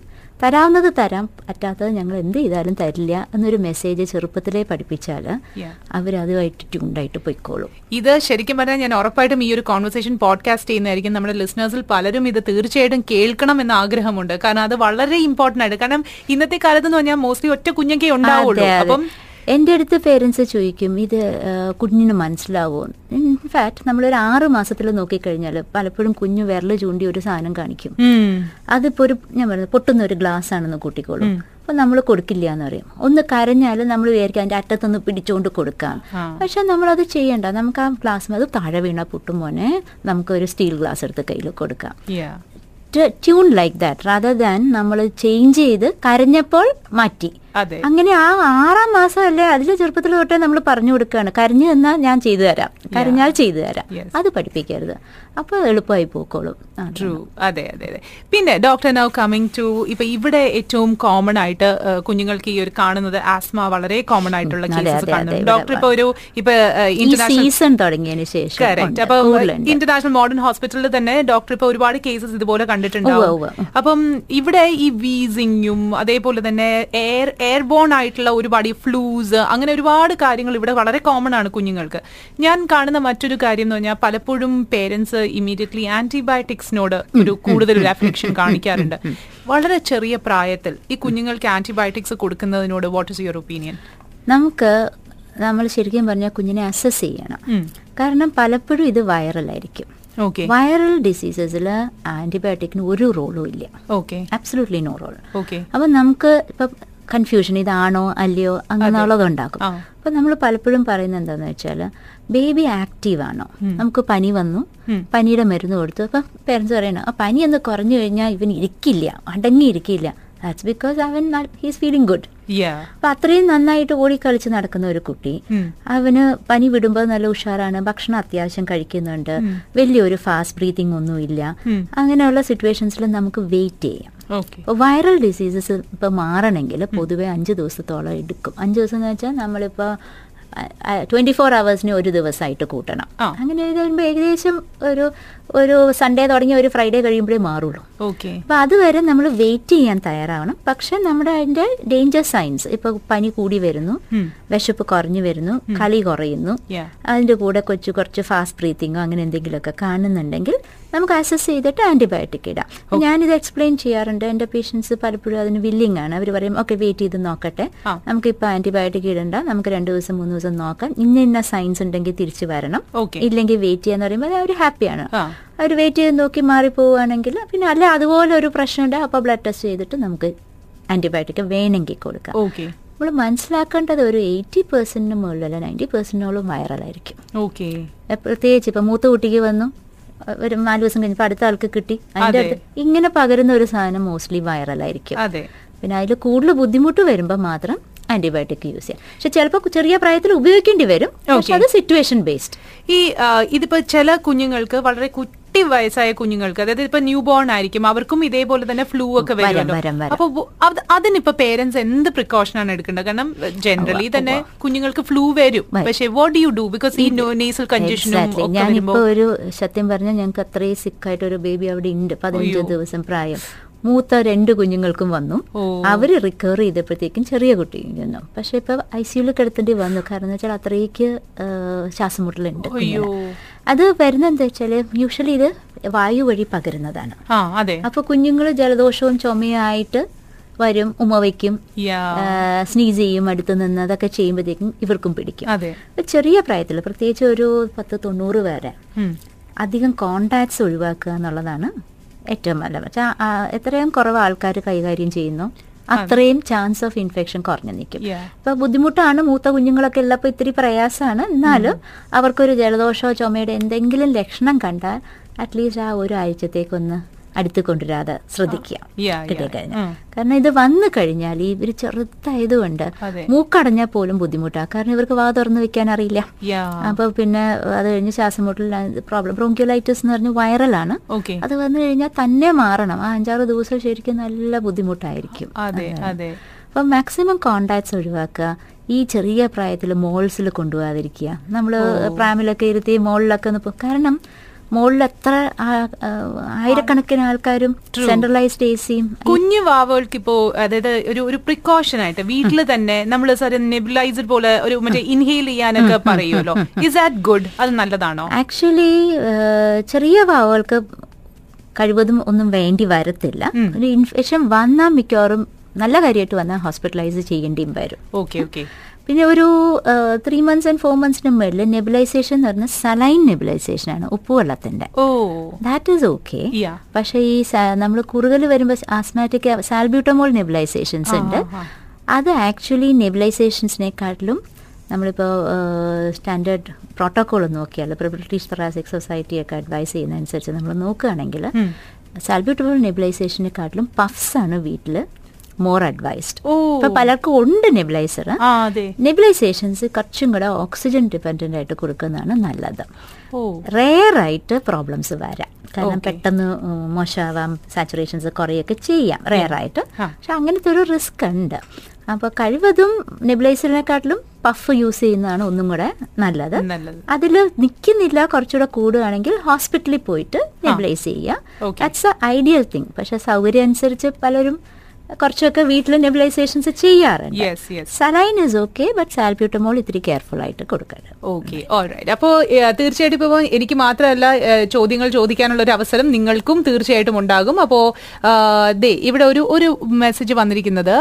തരാവുന്നത് തരാം. പറ്റാത്തത് ഞങ്ങൾ എന്ത് ചെയ്താലും തരില്ല എന്നൊരു മെസ്സേജ് ചെറുപ്പത്തിലേ പഠിപ്പിച്ചാൽ. അവരതുമായിട്ട് ട്യൂണ്ടായിട്ട് പോയിക്കോളും. ഇത് ശരിക്കും പറഞ്ഞാൽ ഞാൻ ഉറപ്പായിട്ടും ഈ ഒരു കോൺവെർസേഷൻ പോഡ്കാസ്റ്റ് ചെയ്യുന്നതായിരിക്കും. നമ്മുടെ ലിസ്ണേഴ്സിൽ പലരും ഇത് തീർച്ചയായിട്ടും കേൾക്കണം എന്ന ആഗ്രഹമുണ്ട്. കാരണം അത് വളരെ ഇമ്പോർട്ടന്റ് ആണ് കാരണം ഇന്നത്തെ കാലത്ത് എന്ന് പറഞ്ഞാൽ മോസ്റ്റ്ലി ഒറ്റ കുഞ്ഞൊക്കെ ഉണ്ടാവുള്ളൂ. അപ്പം എന്റെ അടുത്ത് പേരൻസ് ചോദിക്കും ഇത് കുഞ്ഞിന് മനസ്സിലാവുമോ ഇൻഫാക്ട് നമ്മളൊരു ആറ് മാസത്തിൽ നോക്കിക്കഴിഞ്ഞാൽ പലപ്പോഴും കുഞ്ഞ് വിരൽ ചൂണ്ടി ഒരു സാധനം കാണിക്കും. അതിപ്പോ ഒരു ഞാൻ പറയുന്നത് പൊട്ടുന്ന ഒരു ഗ്ലാസ് ആണെന്ന് കൂട്ടിക്കോളും. അപ്പൊ നമ്മൾ കൊടുക്കില്ല എന്ന് പറയും. ഒന്ന് കരഞ്ഞാൽ നമ്മൾ വിചാരിക്കും അതിന്റെ അറ്റത്തൊന്ന് പിടിച്ചുകൊണ്ട് കൊടുക്കാം. പക്ഷെ നമ്മൾ അത് ചെയ്യണ്ട. നമുക്ക് ആ ഗ്ലാസ് അത് താഴെ വീണ പൊട്ടും മോനെ. നമുക്ക് ഒരു സ്റ്റീൽ ഗ്ലാസ് എടുത്ത് കയ്യിൽ കൊടുക്കാം. Tune like that rather than നമ്മൾ ചേഞ്ച് ചെയ്ത് കരഞ്ഞപ്പോൾ മാറ്റി. അങ്ങനെ ആ ആറാം മാസം അല്ലേ അതിലെ ചെറുപ്പത്തിൽ തൊട്ടേ നമ്മൾ പറഞ്ഞു കൊടുക്കുകയാണ്. കരഞ്ഞു തന്നാൽ ഞാൻ ചെയ്തു തരാം. കരഞ്ഞാൽ ചെയ്തു തരാം. അത് പഠിപ്പിക്കരുത്. അപ്പോൾ എളുപ്പമായി പോക്കോളും. ട്രൂ അതെ അതെ അതെ. പിന്നെ ഡോക്ടർ നൗ കമ്മിങ് ടു ഇപ്പൊ ഇവിടെ ഏറ്റവും കോമൺ ആയിട്ട് കുഞ്ഞുങ്ങൾക്ക് ഈ ഒരു കാണുന്നത് ആസ്മ വളരെ കോമൺ ആയിട്ടുള്ള കേസസ് ഡോക്ടർ ഇപ്പൊ ഒരു ഇപ്പൊ ഇന്റർനാഷണൽ സീസൺ തുടങ്ങിയതിന് ശേഷം. കറക്റ്റ് ഉണ്ട്, അപ്പൊ ഇന്റർനാഷണൽ മോഡേൺ ഹോസ്പിറ്റലിൽ തന്നെ ഡോക്ടർ ഇപ്പൊ ഒരുപാട് കേസസ് ഇതുപോലെ കണ്ടിട്ടുണ്ടാവും. അപ്പം ഇവിടെ ഈ വീസിങ്ങും അതേപോലെ തന്നെ എയർ എയർബോൺ ആയിട്ടുള്ള ഒരുപാട് ഈ ഫ്ലൂസ് അങ്ങനെ ഒരുപാട് കാര്യങ്ങൾ ഇവിടെ വളരെ കോമൺ ആണ് കുഞ്ഞുങ്ങൾക്ക്. ഞാൻ കാണുന്ന മറ്റൊരു കാര്യം എന്ന് പറഞ്ഞാൽ പലപ്പോഴും പേരൻസ് ഇമീഡിയറ്റ്ലി ആന്റിബയോട്ടിക്സിനോട് ഒരു കൂടുതൽ ഒരു അഫ്ലിക്ഷൻ കാണിക്കാറുണ്ട്. വളരെ ചെറിയ പ്രായത്തിൽ ഈ കുഞ്ഞുങ്ങൾക്ക് ആന്റിബയോട്ടിക്സ് കൊടുക്കുന്നതിനോട് വാട്ട് ഇസ് യുവർ ഒപ്പീനിയൻ നമുക്ക് നമ്മൾ ശരിക്കും പറഞ്ഞാൽ കുഞ്ഞിനെ അസസ് ചെയ്യണം. കാരണം പലപ്പോഴും ഇത് വൈറലായിരിക്കും ഓക്കെ വൈറൽ ഡിസീസസിൽ ആന്റിബയോട്ടിക്കിന് ഒരു റോളും ഇല്ല. Okay absolutely no role okay അപ്പം നമുക്ക് ഇപ്പം കൺഫ്യൂഷൻ ഇതാണോ അല്ലയോ അങ്ങനെയുള്ളത് ഉണ്ടാക്കും. അപ്പൊ നമ്മൾ പലപ്പോഴും പറയുന്നത് എന്താന്ന് വെച്ചാൽ ബേബി ആക്റ്റീവ് ആണോ? നമുക്ക് പനി വന്നു പനിയുടെ മരുന്ന് കൊടുത്തു. അപ്പൊ പേരൻസ് പറയണം ആ പനി ഒന്ന് കുറഞ്ഞു കഴിഞ്ഞാൽ ഇവൻ ഇരിക്കില്ല അടങ്ങിയിരിക്കില്ല. ദാറ്റ്സ് ബിക്കോസ് അവൻ ഹീസ് ഫീലിംഗ് ഗുഡ് അപ്പൊ അത്രയും നന്നായിട്ട് ഓടിക്കളിച്ച് നടക്കുന്ന ഒരു കുട്ടി. അവന് പനി വിടുമ്പോൾ നല്ല ഉഷാറാണ് ഭക്ഷണം അത്യാവശ്യം കഴിക്കുന്നുണ്ട് വലിയൊരു ഫാസ്റ്റ് ബ്രീതിങ് ഒന്നുമില്ല. അങ്ങനെയുള്ള സിറ്റുവേഷൻസിൽ നമുക്ക് വെയിറ്റ് ചെയ്യാം. വൈറൽ ഡിസീസസ് ഇപ്പോൾ മാറണമെങ്കിൽ പൊതുവെ അഞ്ച് ദിവസത്തോളം എടുക്കും. അഞ്ച് ദിവസം എന്ന് വെച്ചാൽ നമ്മളിപ്പോൾ ട്വന്റി ഫോർ അവേഴ്സിന് ഒരു ദിവസമായിട്ട് കൂട്ടണം. അങ്ങനെ വരുമ്പോൾ ഏകദേശം ഒരു ഒരു സൺഡേ തുടങ്ങി ഒരു ഫ്രൈഡേ കഴിയുമ്പോഴേ മാറുള്ളൂ. ഓക്കെ. അപ്പോൾ അതുവരെ നമ്മൾ വെയിറ്റ് ചെയ്യാൻ തയ്യാറാവണം. പക്ഷെ നമ്മുടെ അതിന്റെ ഡേഞ്ചർ സൈൻസ് ഇപ്പൊ പനി കൂടി വരുന്നു. വിശപ്പ് കുറഞ്ഞു വരുന്നു കളി കുറയുന്നു. അതിന്റെ അതിന്റെ കൂടെ കൊച്ചു കുറച്ച് ഫാസ്റ്റ് ബ്രീത്തിങ്ങോ അങ്ങനെ എന്തെങ്കിലുമൊക്കെ കാണുന്നുണ്ടെങ്കിൽ നമുക്ക് അസസ് ചെയ്തിട്ട് ആന്റിബയോട്ടിക് ഇടാം. ഞാനിത് എക്സ്പ്ലെയിൻ ചെയ്യാറുണ്ട്. എന്റെ പേഷ്യൻസ് പലപ്പോഴും അതിന് വില്ലിംഗ് ആണ്. അവർ പറയും ഓക്കെ വെയിറ്റ് ചെയ്ത് നോക്കട്ടെ. നമുക്ക് നമുക്കിപ്പോൾ ആന്റിബയോട്ടിക് ഇടണ്ട. നമുക്ക് രണ്ട് ദിവസം മൂന്ന് ദിവസം നോക്കാം. ഇന്ന ഇന്ന സയൻസ് ഉണ്ടെങ്കിൽ തിരിച്ചു വരണം. ഇല്ലെങ്കിൽ വെയിറ്റ് ചെയ്യാന്ന് പറയുമ്പോൾ അവർ ഹാപ്പിയാണ് അവർ വെയിറ്റ് ചെയ്ത് നോക്കി മാറിപ്പോവുകയാണെങ്കിൽ പിന്നെ അല്ല അതുപോലെ ഒരു പ്രശ്നമുണ്ട് അപ്പോൾ ബ്ലഡ് ടെസ്റ്റ് ചെയ്തിട്ട് നമുക്ക് ആന്റിബയോട്ടിക് വേണമെങ്കിൽ കൊടുക്കാം. ഓക്കെ നമ്മൾ മനസ്സിലാക്കേണ്ടത് ഒരു എയ്റ്റി പെർസെന്റിന് മുകളിലല്ല നയന്റി പെർസെന്റിനോളം വൈറലായിരിക്കും പ്രത്യേകിച്ച് ഇപ്പൊ മൂത്ത കുട്ടിക്ക് വന്നു. ഒരു നാല് ദിവസം കഴിഞ്ഞപ്പോൾ അടുത്ത ആൾക്ക് കിട്ടി. അതിന്റെ അതെ. അടുത്ത് ഇങ്ങനെ പകരുന്ന ഒരു സാധനം മോസ്റ്റ്ലി വൈറലായിരിക്കും പിന്നെ അതിൽ കൂടുതൽ ബുദ്ധിമുട്ട് വരുമ്പോൾ മാത്രം ആന്റിബയോട്ടിക് യൂസ് ചെയ്യാം. പക്ഷെ ചിലപ്പോൾ ചെറിയ പ്രായത്തിൽ ഉപയോഗിക്കേണ്ടി വരും. പക്ഷെ അത് സിറ്റുവേഷൻ ബേസ്ഡ് ഈ ഇതിപ്പോ ചില കുഞ്ഞുങ്ങൾക്ക് വളരെ കുട്ടി വയസ്സായ കുഞ്ഞുങ്ങൾക്ക് അതായത് ഇപ്പൊ ന്യൂ ബോൺ ആയിരിക്കും അവർക്കും ഇതേപോലെ തന്നെ ഫ്ലൂ ഒക്കെ വരാം, വരുമല്ലോ. വരാം, വരാം. അപ്പൊ അതിനിപ്പോ പേരൻസ് എന്ത് പ്രിക്കോഷൻ ആണ് എടുക്കേണ്ടത്? കാരണം ജനറലി തന്നെ കുഞ്ഞുങ്ങൾക്ക് ഫ്ലൂ വരും. പക്ഷേ വാട്ട് യു ഡു ബിക്കോസ് ഈ നേസൽ കൺജഷനും ഞാനിപ്പോ ഒരു സത്യം പറഞ്ഞാൽ ഞങ്ങൾക്ക് അത്രയും സിക്കായിട്ട് ഒരു ബേബി അവിടെ ഉണ്ട് പതിനഞ്ച്. ദിവസം പ്രായം. മൂത്ത രണ്ട് കുഞ്ഞുങ്ങൾക്കും വന്നു. അവർ അവർ റിക്കവർ ചെയ്തപ്പോഴത്തേക്കും ചെറിയ കുട്ടി ചെന്നു പക്ഷെ ഇപ്പൊ ഐ സിയുയിൽ കിടത്തേണ്ടി വന്നു. കാരണം വെച്ചാൽ അത്രയ്ക്ക് ശ്വാസം മുട്ടലുണ്ട്. അത് വരുന്നത് എന്താ വെച്ചാൽ യൂഷ്വലി ഇത് വായു വഴി പകരുന്നതാണ്. അപ്പൊ കുഞ്ഞുങ്ങൾ ജലദോഷവും ചുമയായിട്ട് വരും ഉമ്മ വയ്ക്കും യാ. സ്നീസ് ചെയ്യും അടുത്ത് നിന്ന് അതൊക്കെ ചെയ്യുമ്പോഴത്തേക്കും ഇവർക്കും പിടിക്കും. ചെറിയ പ്രായത്തിൽ പ്രത്യേകിച്ച് ഒരു പത്ത് തൊണ്ണൂറ് വരെ. അധികം കോണ്ടാക്ട്സ് ഒഴിവാക്കുക എന്നുള്ളതാണ് ഏറ്റവും നല്ല പക്ഷേ എത്രയും കുറവ് ആൾക്കാർ കൈകാര്യം ചെയ്യുന്നു. അത്രയും ചാൻസ് ഓഫ് ഇൻഫെക്ഷൻ കുറഞ്ഞു നിൽക്കും. അപ്പൊ ബുദ്ധിമുട്ടാണ് മൂത്ത കുഞ്ഞുങ്ങളൊക്കെ ഉള്ളപ്പോൾ ഇത്തിരി പ്രയാസമാണ് എന്നാലും അവർക്കൊരു ജലദോഷമോ ചുമയുടെ എന്തെങ്കിലും ലക്ഷണം കണ്ടാൽ അറ്റ്ലീസ്റ്റ് ആ ഒരു ആഴ്ചത്തേക്കൊന്ന് അടുത്ത് കൊണ്ടുവരാതെ ശ്രദ്ധിക്കുക. കിട്ടിക്കഴിഞ്ഞാൽ. കാരണം ഇത് വന്നു കഴിഞ്ഞാൽ ഇവർ ചെറുതായതുകൊണ്ട്. മൂക്കടഞ്ഞാൽ പോലും ബുദ്ധിമുട്ടാണ്. കാരണം ഇവർക്ക് വാ തുറന്ന് വെക്കാൻ അറിയില്ല. അപ്പോൾ അപ്പൊ പിന്നെ അത് കഴിഞ്ഞ് ശ്വാസം മുട്ടിൽ പ്രോബ്ലം ബ്രോങ്ക്യുലൈറ്റിസ് എന്ന് പറഞ്ഞ വൈറലാണ്. അത് വന്നു കഴിഞ്ഞാൽ തന്നെ മാറണം. ആ അഞ്ചാറ് ദിവസം ശരിക്കും നല്ല ബുദ്ധിമുട്ടായിരിക്കും. അപ്പം മാക്സിമം കോണ്ടാക്ട്സ് ഒഴിവാക്കുക. ഈ ചെറിയ പ്രായത്തിൽ മോൾസിൽ കൊണ്ടുപോകാതിരിക്കുക. നമ്മൾ പ്രാമിലൊക്കെ ഇരുത്തി മോളിലൊക്കെ കാരണം മോളിൽ എത്ര ആയിരക്കണക്കിന് ആൾക്കാരും സെൻട്രലൈസ്ഡ് എ സിയും കുഞ്ഞു വാവകൾക്ക് ഇപ്പോ അതായത് ഒരു ഒരു പ്രിക്കോഷൻ ആയിട്ട് വീട്ടിൽ തന്നെ നമ്മൾ സാർ നെബുലൈസർ പോലെ ഒരു മറ്റേ ഇൻഹെയിൽ ചെയ്യാനൊക്കെ പറയുമല്ലോ. ഇസ് ദാറ്റ് ഗുഡ് അത് നല്ലതാണോ? ആക്ച്വലി ചെറിയ വാവകൾക്ക് കഴിവതും ഒന്നും വേണ്ടി വരത്തില്ല. ഒരു ഇൻഫെക്ഷൻ വന്നാൽ മിക്കവാറും നല്ല കാര്യമായിട്ട് വന്നാൽ ഹോസ്പിറ്റലൈസ് ചെയ്യേണ്ടിയും വരും. ഓക്കെ ഓക്കെ പിന്നെ ഒരു ത്രീ മന്ത്സ് ആൻഡ് ഫോർ മന്ത്സിന് മുകളിൽ നെബിലൈസേഷൻ എന്ന് പറഞ്ഞ സലൈൻ നെബിലൈസേഷൻ ആണ് ഉപ്പുവെള്ളത്തിന്റെ. ഓ. ദാറ്റ് ഈസ് ഓക്കെ പക്ഷെ ഈ നമ്മൾ കുറുകൽ വരുമ്പോൾ ആസ്മാറ്റിക് സാൽബ്യൂട്ടമോൾ നെബിലൈസേഷൻസ് ഉണ്ട്. അത് ആക്ച്വലി നെബിലൈസേഷൻസിനെക്കാട്ടിലും നമ്മളിപ്പോൾ സ്റ്റാൻഡേർഡ് പ്രോട്ടോകോൾ നോക്കിയാൽ ഇപ്പോൾ ബ്രിട്ടീഷ് തൊറാസിക് സൊസൈറ്റിയൊക്കെ അഡ്വൈസ് ചെയ്യുന്നതനുസരിച്ച് നമ്മൾ നോക്കുകയാണെങ്കിൽ സാൽബ്യൂട്ടബിൾ നെബുലൈസേഷനെക്കാട്ടിലും പഫ്സ് ആണ് വീട്ടിൽ മോർ അഡ്വൈസ്ഡ് ഇപ്പൊ പലർക്കും ഉണ്ട് നെബിലൈസർ നെബിലൈസേഷൻസ് കുറച്ചും കൂടെ ഓക്സിജൻ ഡിപെൻഡന്റ് ആയിട്ട് കൊടുക്കുന്നതാണ് നല്ലത്. ഓ. റെയർ ആയിട്ട് പ്രോബ്ലംസ് വരാം. കാരണം പെട്ടെന്ന് മോശമാവാം സാച്ചുറേഷൻസ് കുറയൊക്കെ ചെയ്യാം. റെയർ ആയിട്ട്. പക്ഷെ അങ്ങനത്തെ ഒരു റിസ്ക് ഉണ്ട്. അപ്പോൾ കഴിവതും നെബിലൈസറിനെക്കാട്ടിലും പഫ് യൂസ് ചെയ്യുന്നതാണ് ഒന്നും കൂടെ നല്ലത്. അതിൽ നിൽക്കുന്നില്ല കുറച്ചുകൂടെ കൂടുകയാണെങ്കിൽ ഹോസ്പിറ്റലിൽ പോയിട്ട് നെബിലൈസ് ചെയ്യുക. ദാറ്റ്സ് എ ഐഡിയൽ തിങ് പക്ഷെ സൗകര്യം അനുസരിച്ച് പലരും കുറച്ചൊക്കെ വീട്ടിൽ നെബിലൈസേഷൻസ് ചെയ്യാറുണ്ട്. Yes yes saline is okay but salbutamol ഇത്തിരി കെയർഫുൾ ആയിട്ട് കൊടുക്കണം. ഓക്കെ ഓൾറൈറ്റ് അപ്പോ തീർച്ചയായിട്ടും ഇപ്പോൾ എനിക്ക് മാത്രമല്ല ചോദ്യങ്ങൾ ചോദിക്കാനുള്ള ഒരു അവസരം നിങ്ങൾക്കും തീർച്ചയായിട്ടും ഉണ്ടാകും. അപ്പോൾ ദേ ഇവിടെ ഒരു ഒരു മെസ്സേജ് വന്നിരിക്കുന്നത്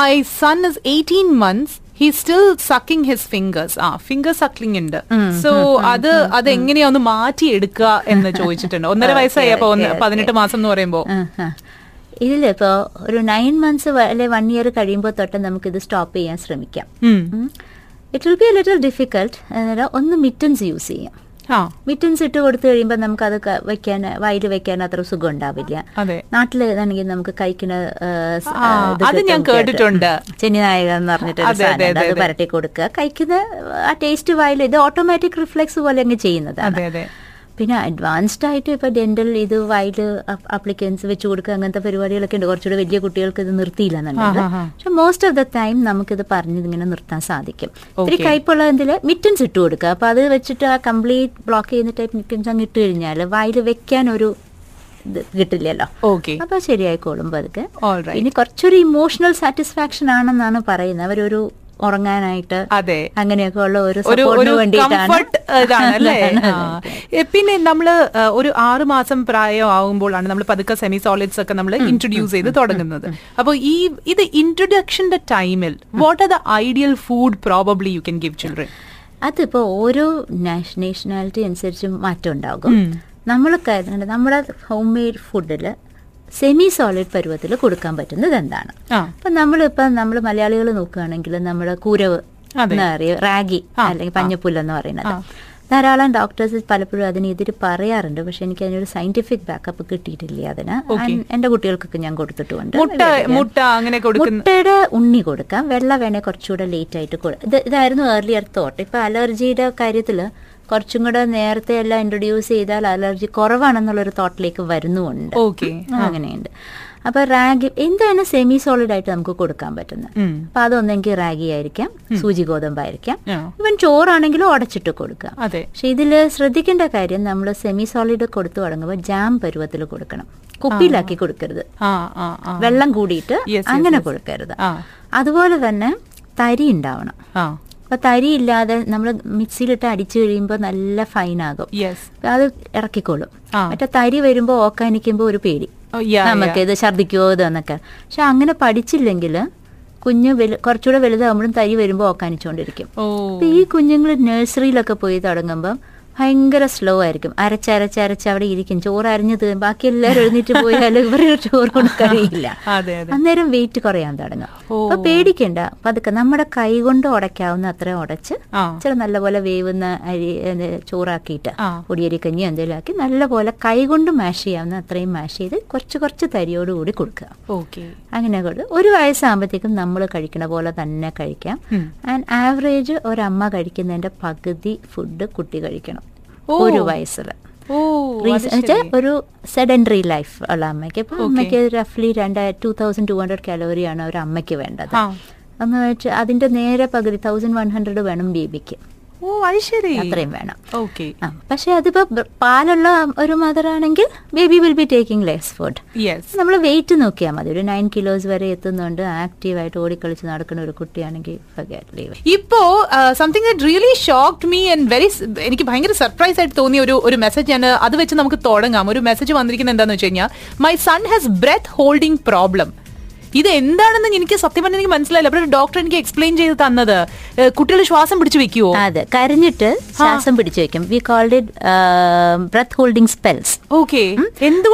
my son is eighteen months he still sucking his fingers ആ ഫിംഗർ സക്ലിംഗ് ഉണ്ട്. സോ അത് അത് എങ്ങനെയാ ഒന്ന് മാറ്റി എടുക്കുക എന്ന് ചോദിച്ചിട്ടുണ്ട്. ഒന്നര വയസ്സായി അപ്പൊ പതിനെട്ട് മാസം എന്ന് പറയുമ്പോ. ഇതിലിപ്പോ ഒരു നയൻ മന്ത്സ് അല്ലെ വൺ ഇയർ കഴിയുമ്പോൾ തൊട്ട് നമുക്ക് ഇത് സ്റ്റോപ്പ് ചെയ്യാൻ ശ്രമിക്കാം. It will be a little difficult ഒന്ന് മിറ്റൻസ് യൂസ് ചെയ്യാം. മിറ്റൻസ് ഇട്ട് കൊടുത്തു കഴിയുമ്പോൾ നമുക്ക് അത് വയ്ക്കാൻ വെക്കാൻ വയൽ വെക്കാൻ അത്ര സുഖം ഉണ്ടാവില്ല. അതെ. നാട്ടിലാണെങ്കിൽ നമുക്ക് കഴിക്കുന്ന ഞാൻ. കേട്ടിട്ടുണ്ട്. ചെന്നി നായക എന്ന് പറഞ്ഞിട്ട് അതെ. പരട്ടി കൊടുക്കുക. കഴിക്കുന്ന ആ ടേസ്റ്റ് വയൽ ഇത് ഓട്ടോമാറ്റിക് റിഫ്ലെക്സ് പോലെ അങ്ങ് ചെയ്യുന്നതാണ്. പിന്നെ അഡ്വാൻസ്ഡ് ആയിട്ട് ഇപ്പൊ ഡെന്റൽ ഇത് വൈഡ് അപ്ലിക്കൻസ് വെച്ച് കൊടുക്കുക അങ്ങനത്തെ പരിപാടികളൊക്കെ ഉണ്ട്. കുറച്ചുകൂടെ വലിയ കുട്ടികൾക്ക് ഇത് നിർത്തിയില്ല എന്നുള്ളത്. പക്ഷെ മോസ്റ്റ് ഓഫ് ദ ടൈം നമുക്ക് ഇത് പറഞ്ഞ് ഇങ്ങനെ നിർത്താൻ സാധിക്കും. ഇത്തിരി. കയ്പുള്ള എന്തിൽ? മിറ്റൻസ് ഇട്ട് കൊടുക്കുക. അപ്പൊ അത് വെച്ചിട്ട് ആ കംപ്ലീറ്റ് ബ്ലോക്ക് ചെയ്യുന്ന ടൈപ്പ് മിറ്റൻസ് അങ്ങ് ഇട്ട് കഴിഞ്ഞാൽ വായിൽ വെക്കാൻ ഒരു കിട്ടില്ലല്ലോ. ഓക്കെ അപ്പൊ ശരിയായിക്കോളും പതുക്കെ. Alright. ഇനി കുറച്ചൊരു ഇമോഷണൽ സാറ്റിസ്ഫാക്ഷൻ ആണെന്നാണ് പറയുന്നത്. അവരൊരു ഉറങ്ങാനായിട്ട് അതെ. അങ്ങനെയൊക്കെ ഉള്ള ഒരു പിന്നെ നമ്മൾ ഒരു ആറ് മാസം പ്രായം ആകുമ്പോഴാണ് നമ്മൾ പതുക്കെ സെമി സോളിഡ്സ് ഒക്കെ നമ്മൾ ഇൻട്രൊഡ്യൂസ് ചെയ്ത് തുടങ്ങുന്നത്. അപ്പോൾ ഈ ഇത് ഇൻട്രൊഡക്ഷന്റെ ടൈമിൽ what are the ideal food probably you can give children അതിപ്പോ ഓരോ നാഷണാലിറ്റി അനുസരിച്ച് മാറ്റം ഉണ്ടാകും. നമ്മൾ കരുതുന്നുണ്ട് നമ്മുടെ ഹോം മെയ്ഡ് ഫുഡിൽ സെമി സോളിഡ് പരുവത്തിൽ കൊടുക്കാൻ പറ്റുന്നത് എന്താണ്? അപ്പൊ നമ്മളിപ്പം നമ്മൾ മലയാളികൾ നോക്കുകയാണെങ്കിൽ നമ്മുടെ കൂരവ്. എന്ന് പറയും റാഗി അല്ലെങ്കിൽ പഞ്ഞപ്പുല്ല് എന്ന് പറയുന്നത്. ധാരാളം ഡോക്ടേഴ്സ് പലപ്പോഴും അതിനെതിരെ പറയാറുണ്ട്. പക്ഷെ എനിക്ക് അതിനൊരു സയന്റിഫിക് ബാക്കപ്പ് കിട്ടിയിട്ടില്ല അതിന്. എന്റെ കുട്ടികൾക്കൊക്കെ ഞാൻ കൊടുത്തിട്ടുണ്ട് മുട്ടയുടെ ഉണ്ണി കൊടുക്കാം. വെള്ള വേണേ കുറച്ചുകൂടെ ലേറ്റ് ആയിട്ട് ഇത് ഇതായിരുന്നു ഏർലിയർ തോട്ട് ഇപ്പൊ അലർജിയുടെ കാര്യത്തിൽ കുറച്ചും കൂടെ നേരത്തെ എല്ലാം ഇൻട്രൊഡ്യൂസ് ചെയ്താൽ അലർജി കുറവാണെന്നുള്ളൊരു തോട്ടിലേക്ക് വരുന്നുണ്ട് ഓക്കെ അങ്ങനെയുണ്ട്. അപ്പൊ റാഗി എന്താണ് സെമി സോളിഡ് ആയിട്ട് നമുക്ക് കൊടുക്കാൻ പറ്റുന്നത്. അപ്പൊ അതൊന്നെങ്കിൽ റാഗി ആയിരിക്കാം സൂചി ഗോതമ്പായിരിക്കാം. ഇവൻ ചോറാണെങ്കിലും ഉടച്ചിട്ട് കൊടുക്കുക. പക്ഷെ ഇതിൽ ശ്രദ്ധിക്കേണ്ട കാര്യം നമ്മൾ സെമി സോളിഡ് കൊടുത്തു തുടങ്ങുമ്പോൾ ജാം പരുവത്തിൽ കൊടുക്കണം. കുപ്പിയിലാക്കി കൊടുക്കരുത്. വെള്ളം കൂടിയിട്ട് അങ്ങനെ കൊടുക്കരുത്. അതുപോലെ തന്നെ തരി ഉണ്ടാവണം. ആ അപ്പൊ തരി ഇല്ലാതെ നമ്മൾ മിക്സിയിലിട്ട് അടിച്ചു കഴിയുമ്പോൾ നല്ല ഫൈനാകും അത് ഇറക്കിക്കോളും. മറ്റേ തരി വരുമ്പോൾ ഓക്കാനിക്കുമ്പോൾ ഒരു പേടി. നമുക്ക് ഇത് ഛർദിക്കുമോ ഇതെന്നൊക്കെ പക്ഷെ അങ്ങനെ പഠിച്ചില്ലെങ്കിൽ കുഞ്ഞ് വലു കുറച്ചുകൂടെ വലുതാകുമ്പോഴും തരി വരുമ്പോൾ ഓക്കാനിച്ചുകൊണ്ടിരിക്കും ഈ കുഞ്ഞുങ്ങൾ നഴ്സറിയിലൊക്കെ പോയി തുടങ്ങുമ്പോൾ ഭയങ്കര സ്ലോ ആയിരിക്കും. അരച്ചരച്ചരച്ച് അവിടെ ഇരിക്കും. ചോറ് അരിഞ്ഞു തീരും ബാക്കി എല്ലാവരും എഴുന്നേറ്റ് പോയാൽ ഇവർ ചോറ് കൊണ്ട് കഴിയില്ല. അന്നേരം വെയിറ്റ് കുറയാൻ തുടങ്ങും. അപ്പൊ പേടിക്കണ്ട. പതുക്കെ നമ്മുടെ കൈ കൊണ്ട് ഉടയ്ക്കാവുന്ന അത്രയും ഉടച്ച് ചില നല്ല നല്ലപോലെ വേവുന്ന അരി ചോറാക്കിയിട്ട്. പൊടിയരി കഞ്ഞി എന്തെങ്കിലും ആക്കി നല്ലപോലെ കൈ കൊണ്ട് മാഷ് ചെയ്യാവുന്ന അത്രയും മാഷ് ചെയ്ത് കുറച്ച് കുറച്ച് തരിയോടുകൂടി കൊടുക്കുക. ഓക്കെ. അങ്ങനെ കൊടുത്ത് ഒരു വയസ്സാകുമ്പോഴത്തേക്കും നമ്മൾ കഴിക്കണ പോലെ തന്നെ കഴിക്കാം. ആൻഡ് ആവറേജ് ഒരമ്മ കഴിക്കുന്നതിന്റെ പകുതി ഫുഡ് കുട്ടി കഴിക്കണം. ഒരു വയസ്സിൽ ഒരു സെഡൻഡറി ലൈഫ് ഉള്ള അമ്മയ്ക്ക്. ഇപ്പൊ അമ്മയ്ക്ക് റഫ്ലി രണ്ടായിരം ടു തൗസൻഡ് ടു ഹൺഡ്രഡ് കാലോറിയാണ് ഒരു അമ്മയ്ക്ക് വേണ്ടത്. അന്ന് എന്ന് വെച്ചാൽ അതിന്റെ നേരെ പകുതി തൗസൻഡ് വൺ ഹൺഡ്രഡ് വേണം ബേബിക്ക് ഓ അത് ശരി. അത്രയും വേണം. ഓക്കെ. പക്ഷെ അതിപ്പോ പാലുള്ള ഒരു മദർ ആണെങ്കിൽ baby will be taking less food. നമ്മൾ വെയിറ്റ് നോക്കിയാൽ മതി. ഒരു നയൻ കിലോസ് വരെ എത്തുന്നുണ്ട്. ആക്റ്റീവായിട്ട് ഓടിക്കളിച്ച് നടക്കുന്ന ഒരു കുട്ടിയാണെങ്കിൽ. ഇപ്പോ something that really shocked me and very എനിക്ക് ഭയങ്കര സർപ്രൈസ് ആയിട്ട് തോന്നിയ ഒരു ഒരു മെസ്സേജ് ആണ്. അത് വെച്ച് നമുക്ക് തുടങ്ങാം. ഒരു മെസ്സേജ് വന്നിരിക്കുന്നത് എന്താണെന്ന് വെച്ച് കഴിഞ്ഞാൽ my son has breath holding problem ഇത് എന്താണെന്ന് എനിക്ക് സത്യം പറഞ്ഞാൽ എനിക്ക് മനസ്സിലായില്ല. അപ്പോൾ ഡോക്ടർ എനിക്ക് എക്സ്പ്ലെയിൻ ചെയ്ത് തന്നത്. കുട്ടികൾ ശ്വാസം പിടിച്ചു വെക്കുവോ? അതെ കരഞ്ഞിട്ട് ശ്വാസം പിടിച്ചു വെക്കും. We call it breath holding spells okay.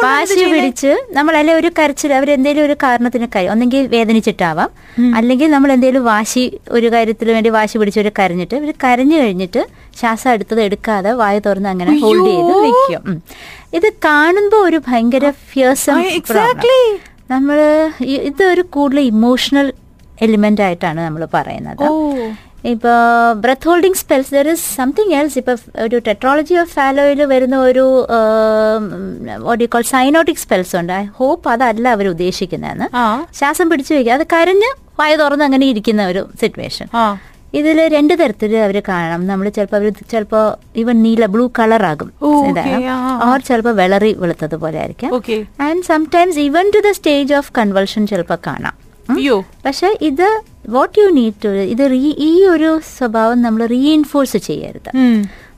വാശി പിടിച്ച് നമ്മൾ അല്ലെങ്കിൽ ഒരു കരച്ചിൽ അവർ എന്തെങ്കിലും ഒരു കാരണത്തിന് കര ഒന്നെങ്കിൽ വേദനിച്ചിട്ടാവാം. അല്ലെങ്കിൽ നമ്മൾ എന്തെങ്കിലും വാശി ഒരു കാര്യത്തിന് വേണ്ടി വാശി പിടിച്ച് ഒരു കരഞ്ഞിട്ട് ഇവർ കരഞ്ഞു കഴിഞ്ഞിട്ട് ശ്വാസം എടുത്തത് എടുക്കാതെ വായ തുറന്ന് അങ്ങനെ ഹോൾഡ് ചെയ്ത് വെക്കും. ഇത് കാണുമ്പോൾ ഒരു ഭയങ്കര ഫിയേഴ്സം. നമ്മൾ ഇതൊരു കൂടുതൽ ഇമോഷണൽ എലിമെന്റ് ആയിട്ടാണ് നമ്മൾ പറയുന്നത്. ഇപ്പോൾ breath holding spells there is something else ഇപ്പോൾ ഒരു ടെട്രോളജി ഓഫ് ഫാലോയിൽ വരുന്ന ഒരു കോൾ സൈനോട്ടിക് സ്പെൽസ് ഉണ്ട്. ഐ ഹോപ്പ് അതല്ല അവർ ഉദ്ദേശിക്കുന്നതെന്ന്. ശ്വാസം പിടിച്ചു വയ്ക്കുക അത് കരഞ്ഞ് വായ തുറന്ന് അങ്ങനെ ഇരിക്കുന്ന ഒരു സിറ്റുവേഷൻ ഇതിൽ രണ്ട് തരത്തിൽ അവർ കാണണം. നമ്മൾ ചിലപ്പോൾ അവർ ചിലപ്പോൾ ഇവൻ നീല ബ്ലൂ കളർ ആകും. ഓർ ചിലപ്പോൾ വെളറി വെളുത്തതുപോലെ ആയിരിക്കാം. Okay and sometimes even to the stage of convulsion ചിലപ്പോൾ കാണാം. പക്ഷെ ഇത് വാട്ട് യു നീഡ് ടു ഇത് ഈ ഒരു സ്വഭാവം നമ്മൾ റീഇൻഫോഴ്സ് ചെയ്യരുത്.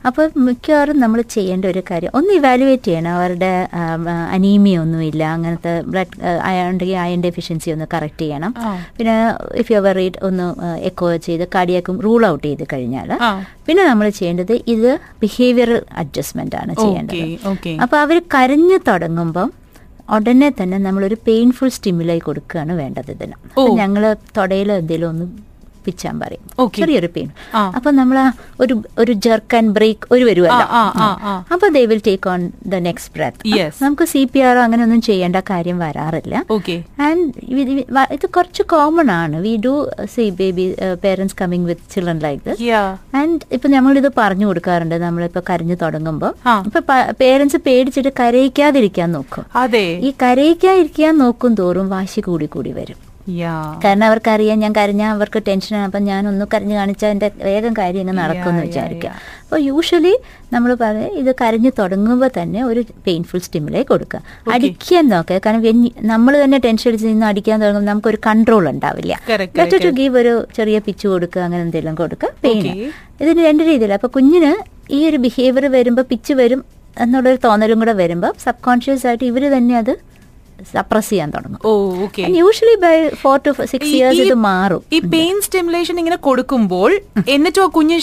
അപ്പോൾ മിക്കവാറും നമ്മൾ ചെയ്യേണ്ട ഒരു കാര്യം ഒന്ന് ഇവാലുവേറ്റ് ചെയ്യണം. അവരുടെ അനീമിയ ഒന്നുമില്ല അങ്ങനത്തെ ബ്ലഡ് ഉണ്ടെങ്കിൽ അയൺ ഡെഫിഷ്യൻസി ഒന്ന് കറക്റ്റ് ചെയ്യണം. പിന്നെ ഇഫ് യു വെറീഡ് ഒന്ന് എക്കോ ചെയ്ത് കാർഡിയാക്കും റൂൾ ഔട്ട് ചെയ്ത് കഴിഞ്ഞാൽ പിന്നെ നമ്മൾ ചെയ്യേണ്ടത് ഇത് ബിഹേവിയറൽ അഡ്ജസ്റ്റ്മെന്റ് ആണ് ചെയ്യേണ്ടത്. അപ്പോൾ അവർ കരഞ്ഞു തുടങ്ങുമ്പം ഉടനെ തന്നെ നമ്മളൊരു പെയിൻഫുൾ സ്റ്റിമുലായി കൊടുക്കുകയാണ് വേണ്ടത് ഇതിന്. ഞങ്ങൾ തുടയിൽ എന്തെങ്കിലും ഒന്ന് പിച്ചാൻ പറയും. Okay. ചെറിയൊരു പെയിൻ അപ്പൊ നമ്മൾ ഒരു ഒരു ജർക്ക് ആൻഡ് ബ്രേക്ക് ഒരു വരുമല്ലോ. അപ്പൊ they will take on the next breath നമുക്ക് സി പി ആർ അങ്ങനെ ഒന്നും ചെയ്യേണ്ട കാര്യം വരാറില്ല. ആൻഡ് ഇത് കുറച്ച് കോമൺ ആണ്. We do see baby parents coming with children like this and ഇപ്പൊ നമ്മളിത് പറഞ്ഞു കൊടുക്കാറുണ്ട്. നമ്മളിപ്പോ കരഞ്ഞു തുടങ്ങുമ്പോൾ ഇപ്പൊ പേരൻസ് പേടിച്ചിട്ട് കരയിക്കാതിരിക്കാൻ നോക്കും. ഈ കരയിക്കാതിരിക്കാൻ നോക്കും തോറും വാശി കൂടി കൂടി വരും. കാരണം അവർക്കറിയാം ഞാൻ കരഞ്ഞാൽ അവർക്ക് ടെൻഷനാണ് അപ്പം ഞാൻ ഒന്ന് കരഞ്ഞു കാണിച്ചാൽ എന്റെ വേഗം കാര്യം ഇങ്ങനെ നടക്കുമെന്ന് വിചാരിക്കുക. അപ്പോൾ യൂഷ്വലി നമ്മൾ പറയും ഇത് കരഞ്ഞു തുടങ്ങുമ്പോൾ തന്നെ ഒരു പെയിൻഫുൾ സ്റ്റിമുലേ കൊടുക്കുക. അടിക്കാൻ നോക്കുക. കാരണം നമ്മൾ തന്നെ ടെൻഷൻ അടിച്ച് നിന്ന് അടിക്കാൻ തുടങ്ങുമ്പോൾ നമുക്കൊരു കൺട്രോൾ ഉണ്ടാവില്ല. ബെറ്റർ ടു ഗീവ് ഒരു ചെറിയ പിച്ച് കൊടുക്കുക അങ്ങനെ എന്തെങ്കിലും കൊടുക്കുക. പെയിൻ ഇതിന് രണ്ട് രീതിയിൽ അപ്പോൾ കുഞ്ഞിന് ഈ ഒരു ബിഹേവിയർ വരുമ്പോൾ പിച്ച് വരും എന്നുള്ളൊരു തോന്നലും കൂടെ വരുമ്പോൾ സബ് കോൺഷ്യസ് ആയിട്ട് ഇവർ തന്നെ അത് സപ്രസ് ചെയ്യാൻ തുടങ്ങും. Usually by four to six years ഇത് മാറും. ഈ പെയിൻ സ്റ്റിമുലേഷൻ ഇങ്ങനെ കൊടുക്കുമ്പോൾ എന്നിട്ടോ കുഞ്ഞ്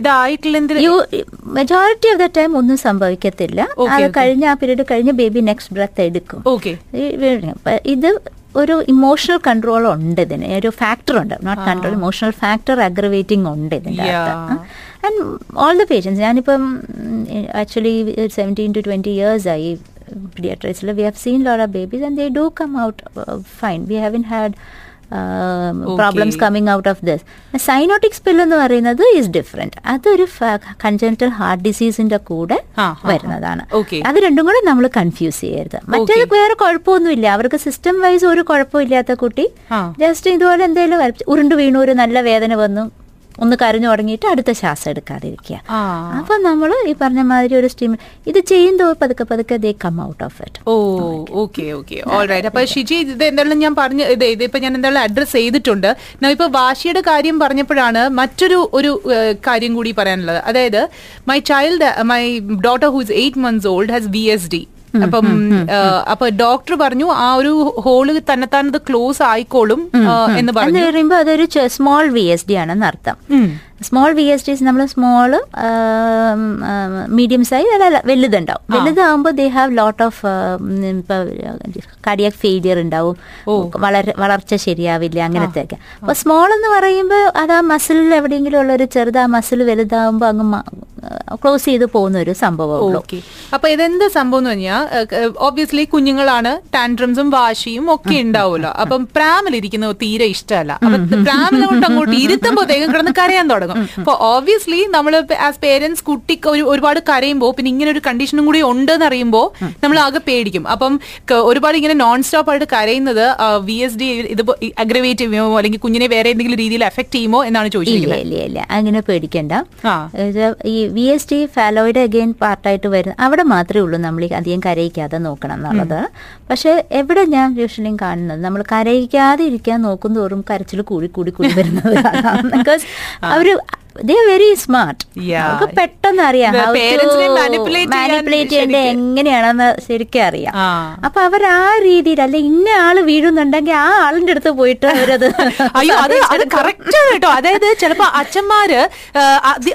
ഇതായിട്ടില്ല മെജോറിറ്റി ഓഫ് ദ ടൈം ഒന്നും സംഭവിക്കത്തില്ല. അത് കഴിഞ്ഞ ആ പീരീഡ് കഴിഞ്ഞ് ബേബി നെക്സ്റ്റ് ബ്രത്ത് എടുക്കും. ഇത് ഒരു ഇമോഷണൽ കൺട്രോൾ ഉണ്ട് ഇതിന്. ഒരു ഫാക്ടർ ഉണ്ട്. Not control emotional factor aggravating ഉണ്ട് ഇതിന്റെ അകത്ത്. ആൻഡ് ഓൾ ദ പേഷ്യൻസ് ഞാനിപ്പം actually seventeen to twenty years ആയി. Pediatrics we have seen lot of babies and they do come out uh, fine we haven't had um, Okay. problems coming out of this cyanotic spell എന്ന് പറയുന്നത് is different അതൊരു congenital heart ഡിസീസിന്റെ കൂടെ. വരുന്നതാണ് Okay. അത് രണ്ടും കൂടെ നമ്മൾ കൺഫ്യൂസ് ചെയ്യരുത് മറ്റേത് വേറെ കുഴപ്പമൊന്നുമില്ല അവർക്ക് സിസ്റ്റം വൈസ് ഒരു കുഴപ്പമില്ലാത്ത കുട്ടി. ജസ്റ്റ് ഇതുപോലെ എന്തെങ്കിലും ഉരുണ്ട് വീണു ഒരു നല്ല വേദന വന്നു ഒന്ന് കരഞ്ഞു തുടങ്ങിയിട്ട് അടുത്ത ശ്വാസം എടുക്കാതിരിക്കുക. അപ്പൊ നമ്മൾ ഈ പറഞ്ഞ മാതിരി ഒരു സ്റ്റീം ഇത് ചെയ്യുമ്പോൾ പതുക്കെ പതുക്കെ they come out of it oh okay okay alright അപ്പൊ ഷിജി ഇത് എന്തായാലും ഞാൻ പറഞ്ഞു ഇത് ഇതിപ്പോ ഞാൻ എന്തായാലും അഡ്രസ് ചെയ്തിട്ടുണ്ട്. ഞാൻ ഇപ്പൊ വാശിയുടെ കാര്യം പറഞ്ഞപ്പോഴാണ് മറ്റൊരു ഒരു കാര്യം കൂടി പറയാനുള്ളത്. അതായത് my child my daughter who's eight months old has V S D അപ്പം അപ്പൊ ഡോക്ടർ പറഞ്ഞു ആ ഒരു ഹോൾ തന്നെത്താൻ അത് ക്ലോസ് ആയിക്കോളും എന്ന് പറഞ്ഞു. പറയുമ്പോൾ അതൊരു സ്മോൾ വി എസ് ഡി ആണെന്ന് അർത്ഥം. സ്മോൾ വി എസ് ഡിസ് നമ്മൾ സ്മോൾ മീഡിയം സൈസ് അല്ല വലുതുണ്ടാവും. വലുതാകുമ്പോൾ they have lot of cardiac failure ഉണ്ടാവും. വളരെ വളർച്ച ശരിയാവില്ല അങ്ങനത്തെ ഒക്കെ അപ്പൊ സ്മോൾ എന്ന് പറയുമ്പോൾ അത് ആ മസിലിൽ എവിടെയെങ്കിലും ഉള്ള ഒരു ചെറുത് ആ മസിൽ വലുതാകുമ്പോൾ അങ്ങ് ക്ലോസ് ചെയ്ത് പോകുന്ന ഒരു സംഭവം അപ്പൊ ഇതെന്ത് സംഭവം എന്ന് പറഞ്ഞാൽ ഓബിയസ്ലി കുഞ്ഞുങ്ങളാണ് ടാൻഡ്രംസും വാശിയും ഒക്കെ ഉണ്ടാവുമല്ലോ. അപ്പം പ്രാമിലിരിക്കുന്നത് തീരെ ഇഷ്ടമല്ല. അപ്പൊ പ്രാമിലെ കൊണ്ട് അങ്ങോട്ട് ഇരുത്തുമ്പോഴത്തേക്കും കിടന്ന് കരയാൻ തുടങ്ങും. അപ്പൊ ഓബ്വിയസ്ലി നമ്മൾ ആസ് പേരൻസ് കുട്ടിക്ക് ഒരു ഒരുപാട് കരയുമ്പോൾ പിന്നെ ഇങ്ങനെ ഒരു കണ്ടീഷനും കൂടി ഉണ്ട് എന്ന് അറിയുമ്പോൾ നമ്മൾ ആകെ പേടിക്കും. അപ്പം ഒരുപാട് ഇങ്ങനെ നോൺ സ്റ്റോപ്പ് ആയിട്ട് കരയുന്നത് വി എസ് ഡി ഇത് അഗ്രവേറ്റ് ചെയ്യുമോ അല്ലെങ്കിൽ കുഞ്ഞിനെ വേറെ എന്തെങ്കിലും രീതിയിൽ എഫക്ട് ചെയ്യുമോ എന്നാണ് ചോദിച്ചത് ചോദിച്ചിരിക്കുന്നത്. ഇല്ല ഇല്ല അങ്ങനെ പേടിക്കണ്ട. ഈ വി എസ് ഡി ഫാലോയിഡ് അഗെയിൻ പാർട്ടായിട്ട് വരുന്ന അവിടെ മാത്രമേ ഉള്ളൂ നമ്മൾ അധികം കരയിക്കാതെ നോക്കണം എന്നുള്ളത്. പക്ഷെ എവിടെ ഞാൻ യൂഷ്വലിയും കാണുന്നത് നമ്മൾ കരയിക്കാതെ ഇരിക്കാൻ നോക്കും തോറും കരച്ചിൽ കൂടി കൂടി കൂടി വരുന്നത് because our they very smart. അവർക്ക് പെട്ടെന്ന് അറിയാം മാനിപ്പുലേറ്റ് ചെയ്യേണ്ടത് ശരിക്കും. എങ്ങനെയാണെന്ന് ശരിക്കും അറിയാം. അപ്പൊ അവർ ആ രീതിയിൽ അല്ലെ ഇന്ന ആൾ വീഴുന്നുണ്ടെങ്കിൽ ആ ആളിന്റെ അടുത്ത് പോയിട്ട് അവരത് അയ്യോ അത് അത് കറക്റ്റ് കേട്ടോ. അതായത് ചിലപ്പോ അച്ഛന്മാര്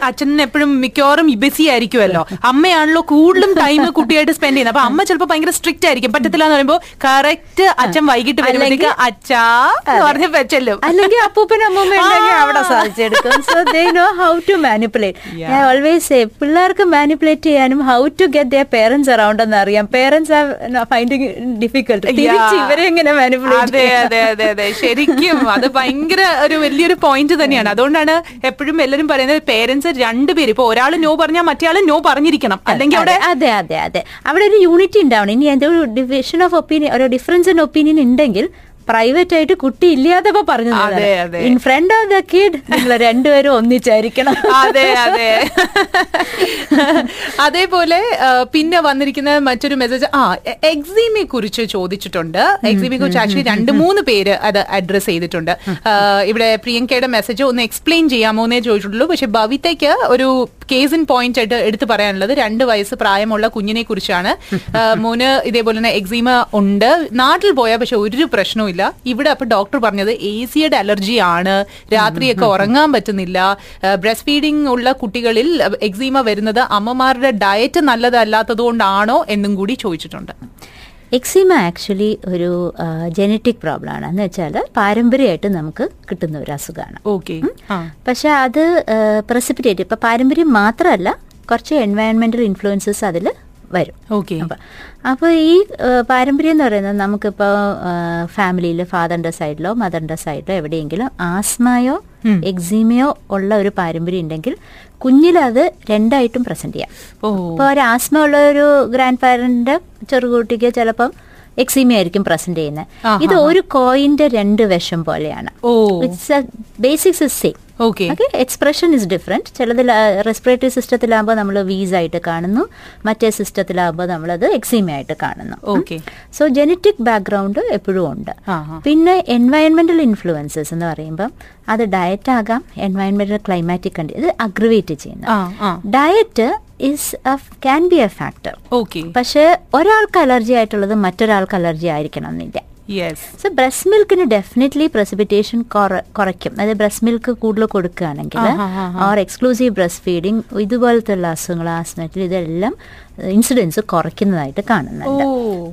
അച്ഛൻ എപ്പോഴും മിക്കവാറും ബിസി ആയിരിക്കുമല്ലോ. അമ്മയാണല്ലോ കൂടുതലും ടൈം കുട്ടിയായിട്ട് സ്പെൻഡ് ചെയ്യുന്നത്. അപ്പൊ അമ്മ ചിലപ്പോ ഭയങ്കര സ്ട്രിക്റ്റ് ആയിരിക്കും. പറ്റത്തില്ല എന്ന് പറയുമ്പോ കറക്റ്റ് അച്ഛൻ വൈകിട്ട് വരുമ്പോഴേക്ക് അച്ഛാ പറഞ്ഞു പറഞ്ഞ് വെച്ചല്ലോ. അല്ലെങ്കിൽ അപ്പൂപ്പൻ അമ്മൂമ്മ അവിടെ സാധിച്ചെടുക്കും. So they know how to manipulate I ഞാൻ ഓൾവേസ് പിള്ളേർക്ക് മാനിപ്പുലേറ്റ് ചെയ്യാനും how to get their parents around എന്ന് അറിയാം. പേരൻസ് ആർ ഫൈൻഡിങ് ഡിഫിക്കൽട്ട് തിരിച്ച് Yeah. ഇവരെ എങ്ങനെ മാനിപ്പുലേറ്റ് അതെ അതെ അതെ അതെ. ശരിക്കും അത് ഭയങ്കര ഒരു വലിയൊരു പോയിന്റ് തന്നെയാണ്. അതുകൊണ്ടാണ് എപ്പോഴും എല്ലാരും പറയുന്നത് പേരൻസ് രണ്ടുപേരും. ഇപ്പൊ ഒരാൾ നോ പറഞ്ഞാൽ മറ്റേ നോ പറഞ്ഞിരിക്കണം. അല്ലെങ്കിൽ അവിടെ അതെ അതെ അതെ. അവിടെ ഒരു യൂണിറ്റി ഉണ്ടാവണം. ഇനി എന്തോ ഒരു ഡിവിഷൻ ഓഫ് ഒപ്പീനിയൻ ഒരു ഡിഫറൻസ് ഇൻ ഒപ്പീനിയൻ ഉണ്ടെങ്കിൽ പ്രൈവറ്റ് ആയിട്ട് കുട്ടി ഇല്ലാതെ പറഞ്ഞു. In front of the kid നിങ്ങൾ രണ്ടുപേരും ഒന്നിച്ചായിരിക്കണം. അതെ അതെ. അതേപോലെ പിന്നെ വന്നിരിക്കുന്ന മറ്റൊരു മെസ്സേജ് ആ എക്സിമെ കുറിച്ച് ചോദിച്ചിട്ടുണ്ട്. എക്സിമെ കുറിച്ച് ആക്ച്വലി രണ്ട് മൂന്ന് പേര് അത് അഡ്രസ് ചെയ്തിട്ടുണ്ട്. ഇവിടെ പ്രിയങ്കയുടെ മെസ്സേജ് ഒന്ന് എക്സ്പ്ലെയിൻ ചെയ്യാമോ എന്നേ ചോദിച്ചിട്ടുള്ളൂ. പക്ഷെ ഭവിതയ്ക്ക് ഒരു കേസ് ഇൻ പോയിന്റ് ആയിട്ട് എടുത്തു പറയാനുള്ളത് രണ്ട് വയസ്സ് പ്രായമുള്ള കുഞ്ഞിനെ കുറിച്ചാണ്. മോന് ഇതേപോലെ തന്നെ എക്സീമ ഉണ്ട്. നാട്ടിൽ പോയാൽ പക്ഷെ ഒരു പ്രശ്നവും ഇല്ല. ഇവിടെ അപ്പൊ ഡോക്ടർ പറഞ്ഞത് എ സിയുടെ അലർജി ആണ്. രാത്രിയൊക്കെ ഉറങ്ങാൻ പറ്റുന്നില്ല. ബ്രസ്റ്റ് ഫീഡിംഗ് ഉള്ള കുട്ടികളിൽ എക്സീമ വരുന്നത് അമ്മമാരുടെ ഡയറ്റ് നല്ലതല്ലാത്തത് കൊണ്ടാണോ എന്നും കൂടി ചോദിച്ചിട്ടുണ്ട്. എക്സിമ ആക്ച്വലി ഒരു ജനറ്റിക് പ്രോബ്ലം ആണ്. എന്ന് വെച്ചാൽ പാരമ്പര്യമായിട്ട് നമുക്ക് കിട്ടുന്ന ഒരു അസുഖമാണ്. ഓക്കെ പക്ഷെ അത് പ്രസിപ്പിറ്റേറ്റ് ഇപ്പൊ പാരമ്പര്യം മാത്രമല്ല കുറച്ച് എൻവയൺമെന്റൽ ഇൻഫ്ലുവൻസസ് അതിൽ വരും. ഓക്കെ. അപ്പോൾ അപ്പൊ ഈ പാരമ്പര്യം എന്ന് പറയുന്നത് നമുക്കിപ്പോ ഫാമിലിയിൽ ഫാദറിന്റെ സൈഡിലോ മദറിന്റെ സൈഡിലോ എവിടെയെങ്കിലും ആസ്മയോ എക്സിമയോ ഉള്ള ഒരു പാരമ്പര്യം ഉണ്ടെങ്കിൽ കുഞ്ഞിലത് രണ്ടായിട്ടും പ്രസന്റ് ചെയ്യാം. ഓ ഇപ്പൊ ഒരു ആസ്മ ഉള്ള ഒരു ഗ്രാൻഡ് പാരന്റിന്റെ ചെറുകുട്ടിക്ക് ചിലപ്പം എക്സീമ ആയിരിക്കും പ്രസന്റ് ചെയ്യുന്നത് ഇത് ഒരു കോയിന്റെ രണ്ട് വശം പോലെയാണ്. It's basics is same okay expression is different ചിലതിൽ റെസ്പിറേറ്ററി സിസ്റ്റത്തിലാകുമ്പോൾ നമ്മൾ വീസ് ആയിട്ട് കാണുന്നു. മറ്റേ സിസ്റ്റത്തിലാകുമ്പോൾ നമ്മളത് എക്സീമ ആയിട്ട് കാണുന്നു. ഓക്കെ സോ ജനറ്റിക് ബാക്ക്ഗ്രൗണ്ട് എപ്പോഴും ഉണ്ട്. പിന്നെ എൻവയൺമെന്റൽ ഇൻഫ്ലുവൻസസ് എന്ന് പറയുമ്പോൾ അത് ഡയറ്റ് ആകാം എൻവയൺമെന്റൽ ക്ലൈമാറ്റിക് കണ്ടി ഇത് അഗ്രവേറ്റ് ചെയ്യുന്നു. Diet is can be a factor okay പക്ഷെ ഒരാൾക്ക് അലർജി ആയിട്ടുള്ളത് മറ്റൊരാൾക്ക് അലർജി ആയിരിക്കണം എന്നില്ല. സോ ബ്രസ്റ്റ് മിൽക്കിന് ഡെഫിനറ്റ്ലി പ്രസിപിറ്റേഷൻ കുറയ്ക്കും. അതായത് ബ്രസ്റ്റ് മിൽക്ക് കൂടുതൽ കൊടുക്കുകയാണെങ്കിൽ. ഓർ എക്സ്ക്ലൂസീവ് ബ്രസ്റ്റ് ഫീഡിങ് ഇതുപോലത്തെ ഉള്ള അസുഖങ്ങൾ ആസ്മറ്റിൽ ഇതെല്ലാം ഇൻസിഡൻസ് കുറയ്ക്കുന്നതായിട്ട് കാണുന്നുണ്ട്.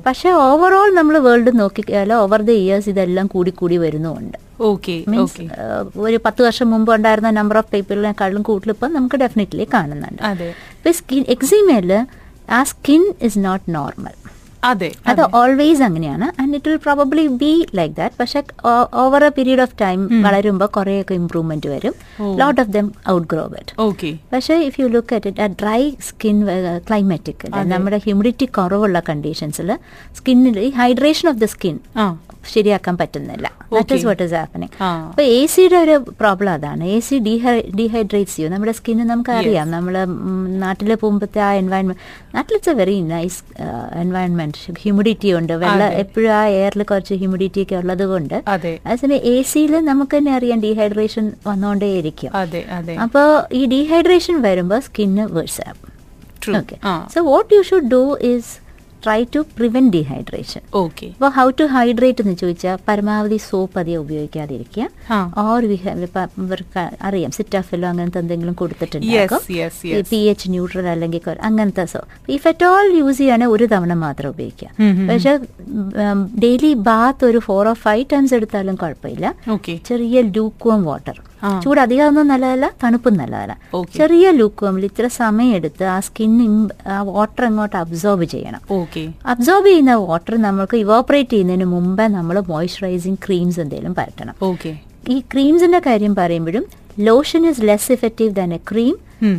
പക്ഷെ ഓവറോൾ നമ്മൾ വേൾഡ് നോക്കിയാൽ ഓവർ ദ ഇയേഴ്സ് ഇതെല്ലാം കൂടി കൂടി വരുന്നുമുണ്ട്. ഓക്കെ മീൻസ് ഓക്കെ ഒരു പത്ത് വർഷം മുമ്പ് ഉണ്ടായിരുന്ന നമ്പർ ഓഫ് പീപ്പിളിനെക്കാളും കൂടുതൽ ഇപ്പം നമുക്ക് ഡെഫിനറ്റ്ലി കാണുന്നുണ്ട്. ഇപ്പൊ സ്കിൻ എക്സിമയിൽ ആ സ്കിൻ ഇസ് നോട്ട് നോർമൽ അതെ. അത് ഓൾവേസ് അങ്ങനെയാണ്. And it will probably be like that പക്ഷെ over a period of time വളരുമ്പോൾ കുറേയൊക്കെ ഇമ്പ്രൂവ്മെന്റ് വരും. Lot of them out grow but okay പക്ഷെ if you look at it ആ ഡ്രൈ സ്കിൻ ക്ലൈമാറ്റിക് നമ്മുടെ ഹ്യൂമിഡിറ്റി കുറവുള്ള കണ്ടീഷൻസിൽ സ്കിന്നിൽ ഈ ഹൈഡ്രേഷൻ ഓഫ് ദ സ്കിൻ ശരിയാക്കാൻ പറ്റുന്നില്ല. That is what is happening. അപ്പൊ എ സിയുടെ ഒരു പ്രോബ്ലം അതാണ്. എ സി ഡീഹൈഡ്രേറ്റ്സ് ചെയ്യും നമ്മുടെ സ്കിന്ന് നമുക്ക് അറിയാം നമ്മൾ നാട്ടിൽ പോകുമ്പോഴത്തെ ആ എൻവയൺമെന്റ് നാട്ടിൽ it's a very nice environment humidity ഉണ്ട്. വെള്ളം എപ്പോഴും ആ എയറിൽ കുറച്ച് ഹ്യൂമിഡിറ്റി ഒക്കെ ഉള്ളത് കൊണ്ട് അതെ. അതേസമയം എ സിയിൽ നമുക്ക് തന്നെ അറിയാം ഡീഹൈഡ്രേഷൻ വന്നുകൊണ്ടേയിരിക്കും അപ്പോൾ ഈ ഡീഹൈഡ്രേഷൻ വരുമ്പോൾ സ്കിന്ന് വേഴ്സ് ആകും okay so what you should do is try to prevent dehydration okay അപ്പോൾ ഹൗ ടു ഹൈഡ്രേറ്റ് എന്ന് ചോദിച്ചാൽ പരമാവധി സോപ്പ് അധികം ഉപയോഗിക്കാതിരിക്കുക. ഓർ വി ഇവർക്ക് അറിയാം സിറ്റാഫിലോ അങ്ങനത്തെ എന്തെങ്കിലും കൊടുത്തിട്ടുണ്ടാകും. പി എച്ച് ന്യൂട്രൽ അല്ലെങ്കിൽ അങ്ങനത്തെ so if at all use ചെയ്യുകയാണെങ്കിൽ ഒരു തവണ മാത്രം ഉപയോഗിക്കുക. പക്ഷെ ഡെയിലി ബാത്ത് ഒരു ഫോർ ഓർ ഫൈവ് ടൈംസ് എടുത്താലും കുഴപ്പമില്ല ചെറിയ ലൂക്വം വാട്ടർ. ചൂട് അധികമൊന്നും നല്ലതല്ല തണുപ്പും നല്ലതല്ല. ചെറിയ ലൂക്വമിൽ ഇത്ര സമയം എടുത്ത് ആ സ്കിൻ ആ വാട്ടർ അങ്ങോട്ട് അബ്സോർബ് ചെയ്യണം. ഓക്കെ. അബ്സോർബ് ചെയ്യുന്ന വാട്ടർ നമ്മൾക്ക് ഇവോപ്പറേറ്റ് ചെയ്യുന്നതിന് മുമ്പേ നമ്മൾ മോയ്സ്ചറൈസിങ് ക്രീംസ് എന്തെങ്കിലും പരട്ടണം ഓക്കെ. ഈ ക്രീംസിന്റെ കാര്യം പറയുമ്പോഴും lotion is less effective than a cream.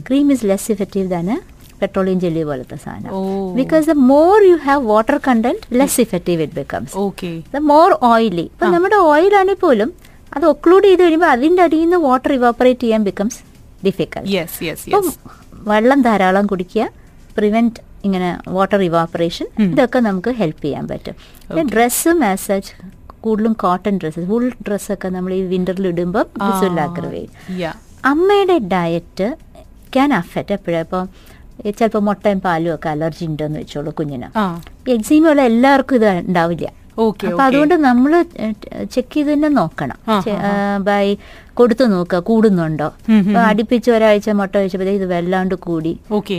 Cream is less effective than a petroleum jelly പോലത്തെ സാധനം. Because the more you have water content less effective it becomes okay. The more oily ഇപ്പൊ നമ്മുടെ ഓയിലാണെങ്കിൽ പോലും അത് ഒക്ലൂഡ് ചെയ്ത് കഴിയുമ്പോൾ അതിന്റെ അടിയിൽ നിന്ന് വാട്ടർ ഇവാപ്പറേറ്റ് ചെയ്യാൻ ബിക്കംസ് ഡിഫിക്കൽട്ട് യെസ് യെസ് അപ്പം യെസ് വെള്ളം ധാരാളം കുടിക്കുക പ്രിവെന്റ് ഇങ്ങനെ വാട്ടർ ഇവാപ്പറേഷൻ ഇതൊക്കെ നമുക്ക് ഹെൽപ്പ് ചെയ്യാൻ പറ്റും. ഡ്രസ്സും ആസ് സച്ച് കൂടുതലും കോട്ടൺ ഡ്രസ്സ് വൂൾ ഡ്രസ്സൊക്കെ നമ്മൾ ഈ വിന്ററിൽ ഇടുമ്പോൾ അമ്മയുടെ ഡയറ്റ് ക്യാൻ അഫക്റ്റ് എപ്പോഴും? ഇപ്പോൾ ചിലപ്പോൾ മുട്ടയും പാലും ഒക്കെ അലർജി ഉണ്ടെന്ന് വെച്ചോളൂ കുഞ്ഞിന്. എക്സീമുള്ള എല്ലാവർക്കും ഇത് ഉണ്ടാവില്ല. അപ്പൊ അതുകൊണ്ട് നമ്മൾ ചെക്ക് ചെയ്ത് തന്നെ നോക്കണം ബൈ കൊടുത്തു നോക്കുക കൂടുന്നുണ്ടോ? അപ്പൊ അടുപ്പിച്ച് ഒരാഴ്ച മുട്ട വെച്ചപ്പോ ഇത് വല്ലാണ്ട് കൂടി.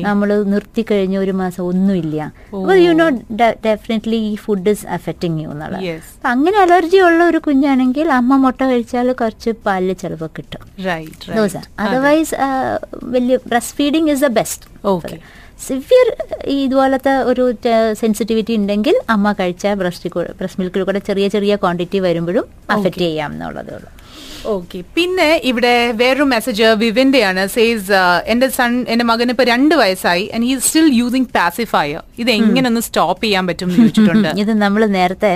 നമ്മൾ നിർത്തി കഴിഞ്ഞ ഒരു മാസം ഒന്നുമില്ല. അപ്പൊ യു നോ ഡെഫിനറ്റ്ലി ഈ ഫുഡ് ഇസ് അഫക്റ്റിംഗ് യു എന്നുള്ളത്. അപ്പൊ അങ്ങനെ അലർജി ഉള്ള ഒരു കുഞ്ഞാണെങ്കിൽ അമ്മ മുട്ട കഴിച്ചാൽ കുറച്ച് പാലിൽ ചിലപ്പോൾ കിട്ടും. അതർവൈസ് വലിയ breast feeding is the best okay severe ഇതുപോലത്തെ ഒരു സെൻസിറ്റിവിറ്റി ഉണ്ടെങ്കിൽ അമ്മ കഴിച്ച ബ്രസ്റ്റ് ബ്രസ്റ്റ് മിൽക്കിൽ കൂടെ ചെറിയ ചെറിയ ക്വാണ്ടിറ്റി വരുമ്പോഴും അഫക്റ്റ് ചെയ്യാം എന്നുള്ളതേ ഉള്ളൂ. ഓക്കെ പിന്നെ ഇവിടെ വേറൊരു മെസ്സേജ് വിവിന്റെ ആണ് സേസ് എന്റെ സൺ എന്റെ മകന് ഇപ്പൊ രണ്ട് വയസ്സായി and he still using pacifier ഇത് എങ്ങനെ ഒന്ന് സ്റ്റോപ്പ് ചെയ്യാൻ പറ്റും ചോദിച്ചിട്ടുണ്ട്. ഇത് നമ്മൾ നേരത്തെ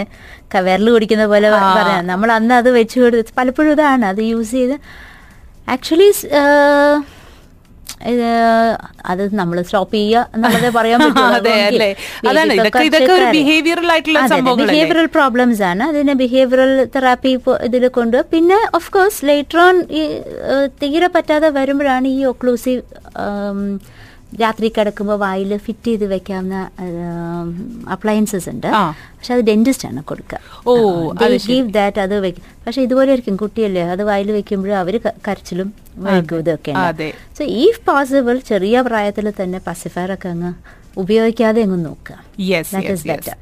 വിരൽ കുടിക്കുന്ന പോലെ പറയാം. നമ്മൾ അന്ന് അത് വെച്ച് കൊടുത്ത് പലപ്പോഴും ഇതാണ്. അത് യൂസ് ചെയ്ത് ആക്ച്വലി ഇത് അത് നമ്മൾ സ്റ്റോപ്പ് ചെയ്യുക എന്നുള്ളതേ പറയാൻ പറ്റും അല്ലേ? അതാണ് ഇതൊക്കെ- ഇതൊക്കെ ഒരു behavioral ആയിട്ടുള്ള സംഭവങ്ങളല്ലേ? ബിഹേവിയറൽ പ്രോബ്ലംസ് ആണ് അതിനെ ബിഹേവിയറൽ തെറാപ്പി ഇതിൽ കൊണ്ട് പിന്നെ ഓഫ് കോഴ്സ് ലേറ്റർ ഓൺ ഈ തീരെ പറ്റാതെ വരുമ്പോഴാണ് ഈ ഒക്ലൂസീവ് രാത്രി കിടക്കുമ്പോൾ വായിൽ ഫിറ്റ് ചെയ്ത് വെക്കാവുന്ന അപ്ലയൻസസ് ഉണ്ട്. പക്ഷെ അത് ഡെന്റിസ്റ്റ് ആണ് കൊടുക്കുക ഓ. ഗീവ് ദാറ്റ് അത് വെക്കും പക്ഷെ ഇതുപോലെ ആയിരിക്കും കുട്ടിയല്ലേ അത് വായിൽ വെക്കുമ്പോഴും അവർ കരച്ചിലും വഴുക്കും ഇതൊക്കെ. സോ ഇഫ് പോസിബിൾ ചെറിയ പ്രായത്തിൽ തന്നെ പസിഫയർ ഒക്കെ അങ്ങ് ഉപയോഗിക്കാതെ അങ്ങ് നോക്കുക yes is better.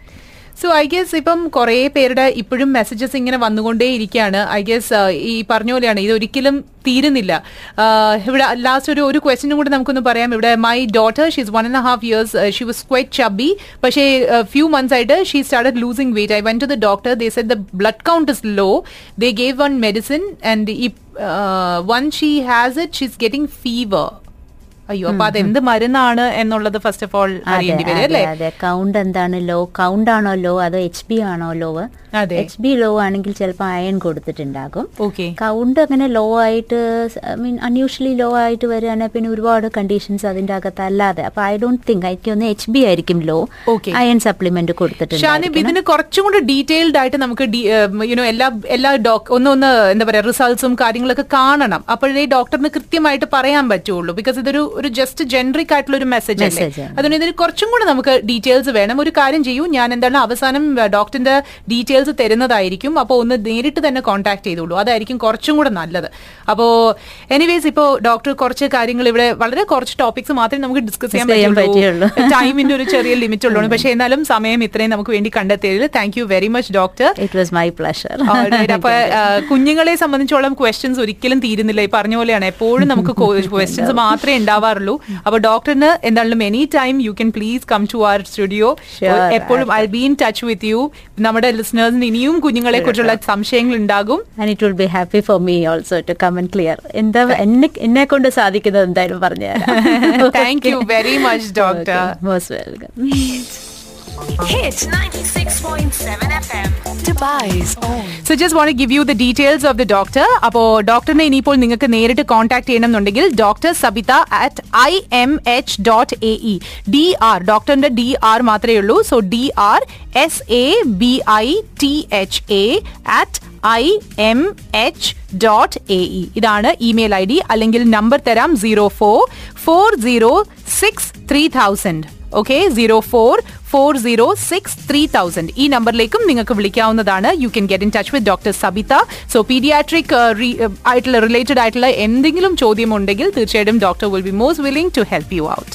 So I guess ഇപ്പം കുറേ പേരുടെ ഇപ്പോഴും മെസ്സേജസ് ഇങ്ങനെ വന്നുകൊണ്ടേ ഇരിക്കുകയാണ്. ഐ ഗെസ് ഈ പറഞ്ഞ പോലെയാണ്. ഇത് ഒരിക്കലും തീരുന്നില്ല. Uh, ഇവിടെ ലാസ്റ്റ് ഒരു ഒരു ക്വസ്റ്റിനും കൂടി നമുക്കൊന്ന് പറയാം. ഇവിടെ my daughter she's one and half years she was quite chubby പക്ഷേ ഫ്യൂ മന്ത്സ് ആയിട്ട് she start losing weight I went to the doctor they said the blood count is low they gave one medicine and ഈ one she has it she's getting fever അയ്യോ അപ്പൊ അത് എന്ത് മരുന്നാണ് എന്നുള്ളത് first of all അറിയേണ്ടി വരും അല്ലേ? അതെ. കൗണ്ട് എന്താണ് ലോ കൗണ്ട് ആണോ ലോ അതോ എച്ച് ബി ആണോ ലോ എച്ച് ബി ലോ ആണെങ്കിൽ ചിലപ്പോൾ അയൺ കൊടുത്തിട്ടുണ്ടാകും. ഓക്കെ കൗണ്ട് അങ്ങനെ ലോ ആയിട്ട് മീൻ അൺയൂഷ്വലി ലോ ആയിട്ട് വരികയാണെങ്കിൽ പിന്നെ ഒരുപാട് കണ്ടീഷൻസ് അതിന്റെ അകത്ത് അല്ലാതെ അപ്പൊ ഐ ഡോണ്ട് തിങ്ക് ഐക്ക് ഒന്ന് എച്ച് ബി ആയിരിക്കും ലോ. അയൺ സപ്ലിമെന്റ് കൊടുത്തിട്ടുണ്ട് ഇതിന് കുറച്ചും കൂടി ഡീറ്റെയിൽഡ് ആയിട്ട് നമുക്ക് യുനോ എല്ലാ എല്ലാ ഒന്ന് ഒന്ന് എന്താ പറയാ റിസൾട്ട്സും കാര്യങ്ങളൊക്കെ കാണണം. അപ്പോഴേ ഡോക്ടറിന് കൃത്യമായിട്ട് പറയാൻ പറ്റുള്ളൂ. ബിക്കോസ് ഇതൊരു ഒരു ജസ്റ്റ് ജനറിക് ആയിട്ടുള്ള ഒരു മെസ്സേജ് അല്ലേ. അതുകൊണ്ട് ഇതിന് കുറച്ചും കൂടെ നമുക്ക് ഡീറ്റെയിൽസ് വേണം. ഒരു കാര്യം ചെയ്യൂ. ഞാൻ എന്താണ് അവസാനം ഡോക്ടറിന്റെ ഡീറ്റെയിൽസ് തരുന്നതായിരിക്കും. അപ്പോൾ ഒന്ന് നേരിട്ട് തന്നെ കോൺടാക്ട് ചെയ്തോളൂ. അതായിരിക്കും കുറച്ചും കൂടെ നല്ലത്. അപ്പോൾ എനിവേസ് ഇപ്പോൾ ഡോക്ടർ കുറച്ച് കാര്യങ്ങൾ ഇവിടെ വളരെ കുറച്ച് ടോപ്പിക്സ് മാത്രമേ നമുക്ക് ഡിസ്കസ് ചെയ്യാൻ പറ്റുള്ളൂ. പറ്റുള്ളൂ. ടൈമിന്റെ ഒരു ചെറിയ ലിമിറ്റ് ഉള്ളൂ. പക്ഷേ എന്നാലും സമയം ഇത്രയും നമുക്ക് വേണ്ടി കണ്ടെത്തിയതിൽ thank you very much doctor it was my pleasure അപ്പൊ കുഞ്ഞുങ്ങളെ സംബന്ധിച്ചോളം ക്വസ്റ്റ്യൻസ് ഒരിക്കലും തീരുന്നില്ല. ഈ പറഞ്ഞ പോലെയാണ്. എപ്പോഴും നമുക്ക് ക്വസ്റ്റ്യൻസ് മാത്രമേ ഉണ്ടാവാറുള്ളൂ. അപ്പൊ ഡോക്ടറിന് എന്താണെങ്കിലും any time you can please come to our studio എപ്പോഴും I be in touch with you നമ്മുടെ ലിസണേഴ്സിന് ഇനിയും കുഞ്ഞുങ്ങളെ കുറിച്ചുള്ള സംശയങ്ങൾ ഉണ്ടാകും. And it will be happy for me also to come and clear എന്താ എന്നെ എന്നെ കൊണ്ട് സാധിക്കുന്നത് എന്തായാലും പറഞ്ഞുതരാം thank you very much doctor most welcome Hit 96.7 FM. Dubai's own. So just want give you the details of the doctor അപ്പോ ഡോക്ടറിനെ ഇനിയിപ്പോൾ നിങ്ങൾക്ക് നേരിട്ട് കോൺടാക്ട് ചെയ്യണമെന്നുണ്ടെങ്കിൽ doctor Sabitha at I M H dot A E D R ഡോക്ടറിന്റെ D R മാത്രമേ ഉള്ളൂ. So D R S A B I T H A at I M H dot A E ഇതാണ് email I D അല്ലെങ്കിൽ number തരാം zero four four zero six three thousand okay zero four four zero six three thousand ഈ നമ്പറിലേക്കും നിങ്ങൾക്ക് വിളിക്കാവുന്നതാണ്. You can get in touch with doctor Sabitha so paediatric ആയിട്ടുള്ള related ആയിട്ടുള്ള എന്തെങ്കിലും ചോദ്യം ഉണ്ടെങ്കിൽ തീർച്ചയായിട്ടും doctor will be most willing to help you out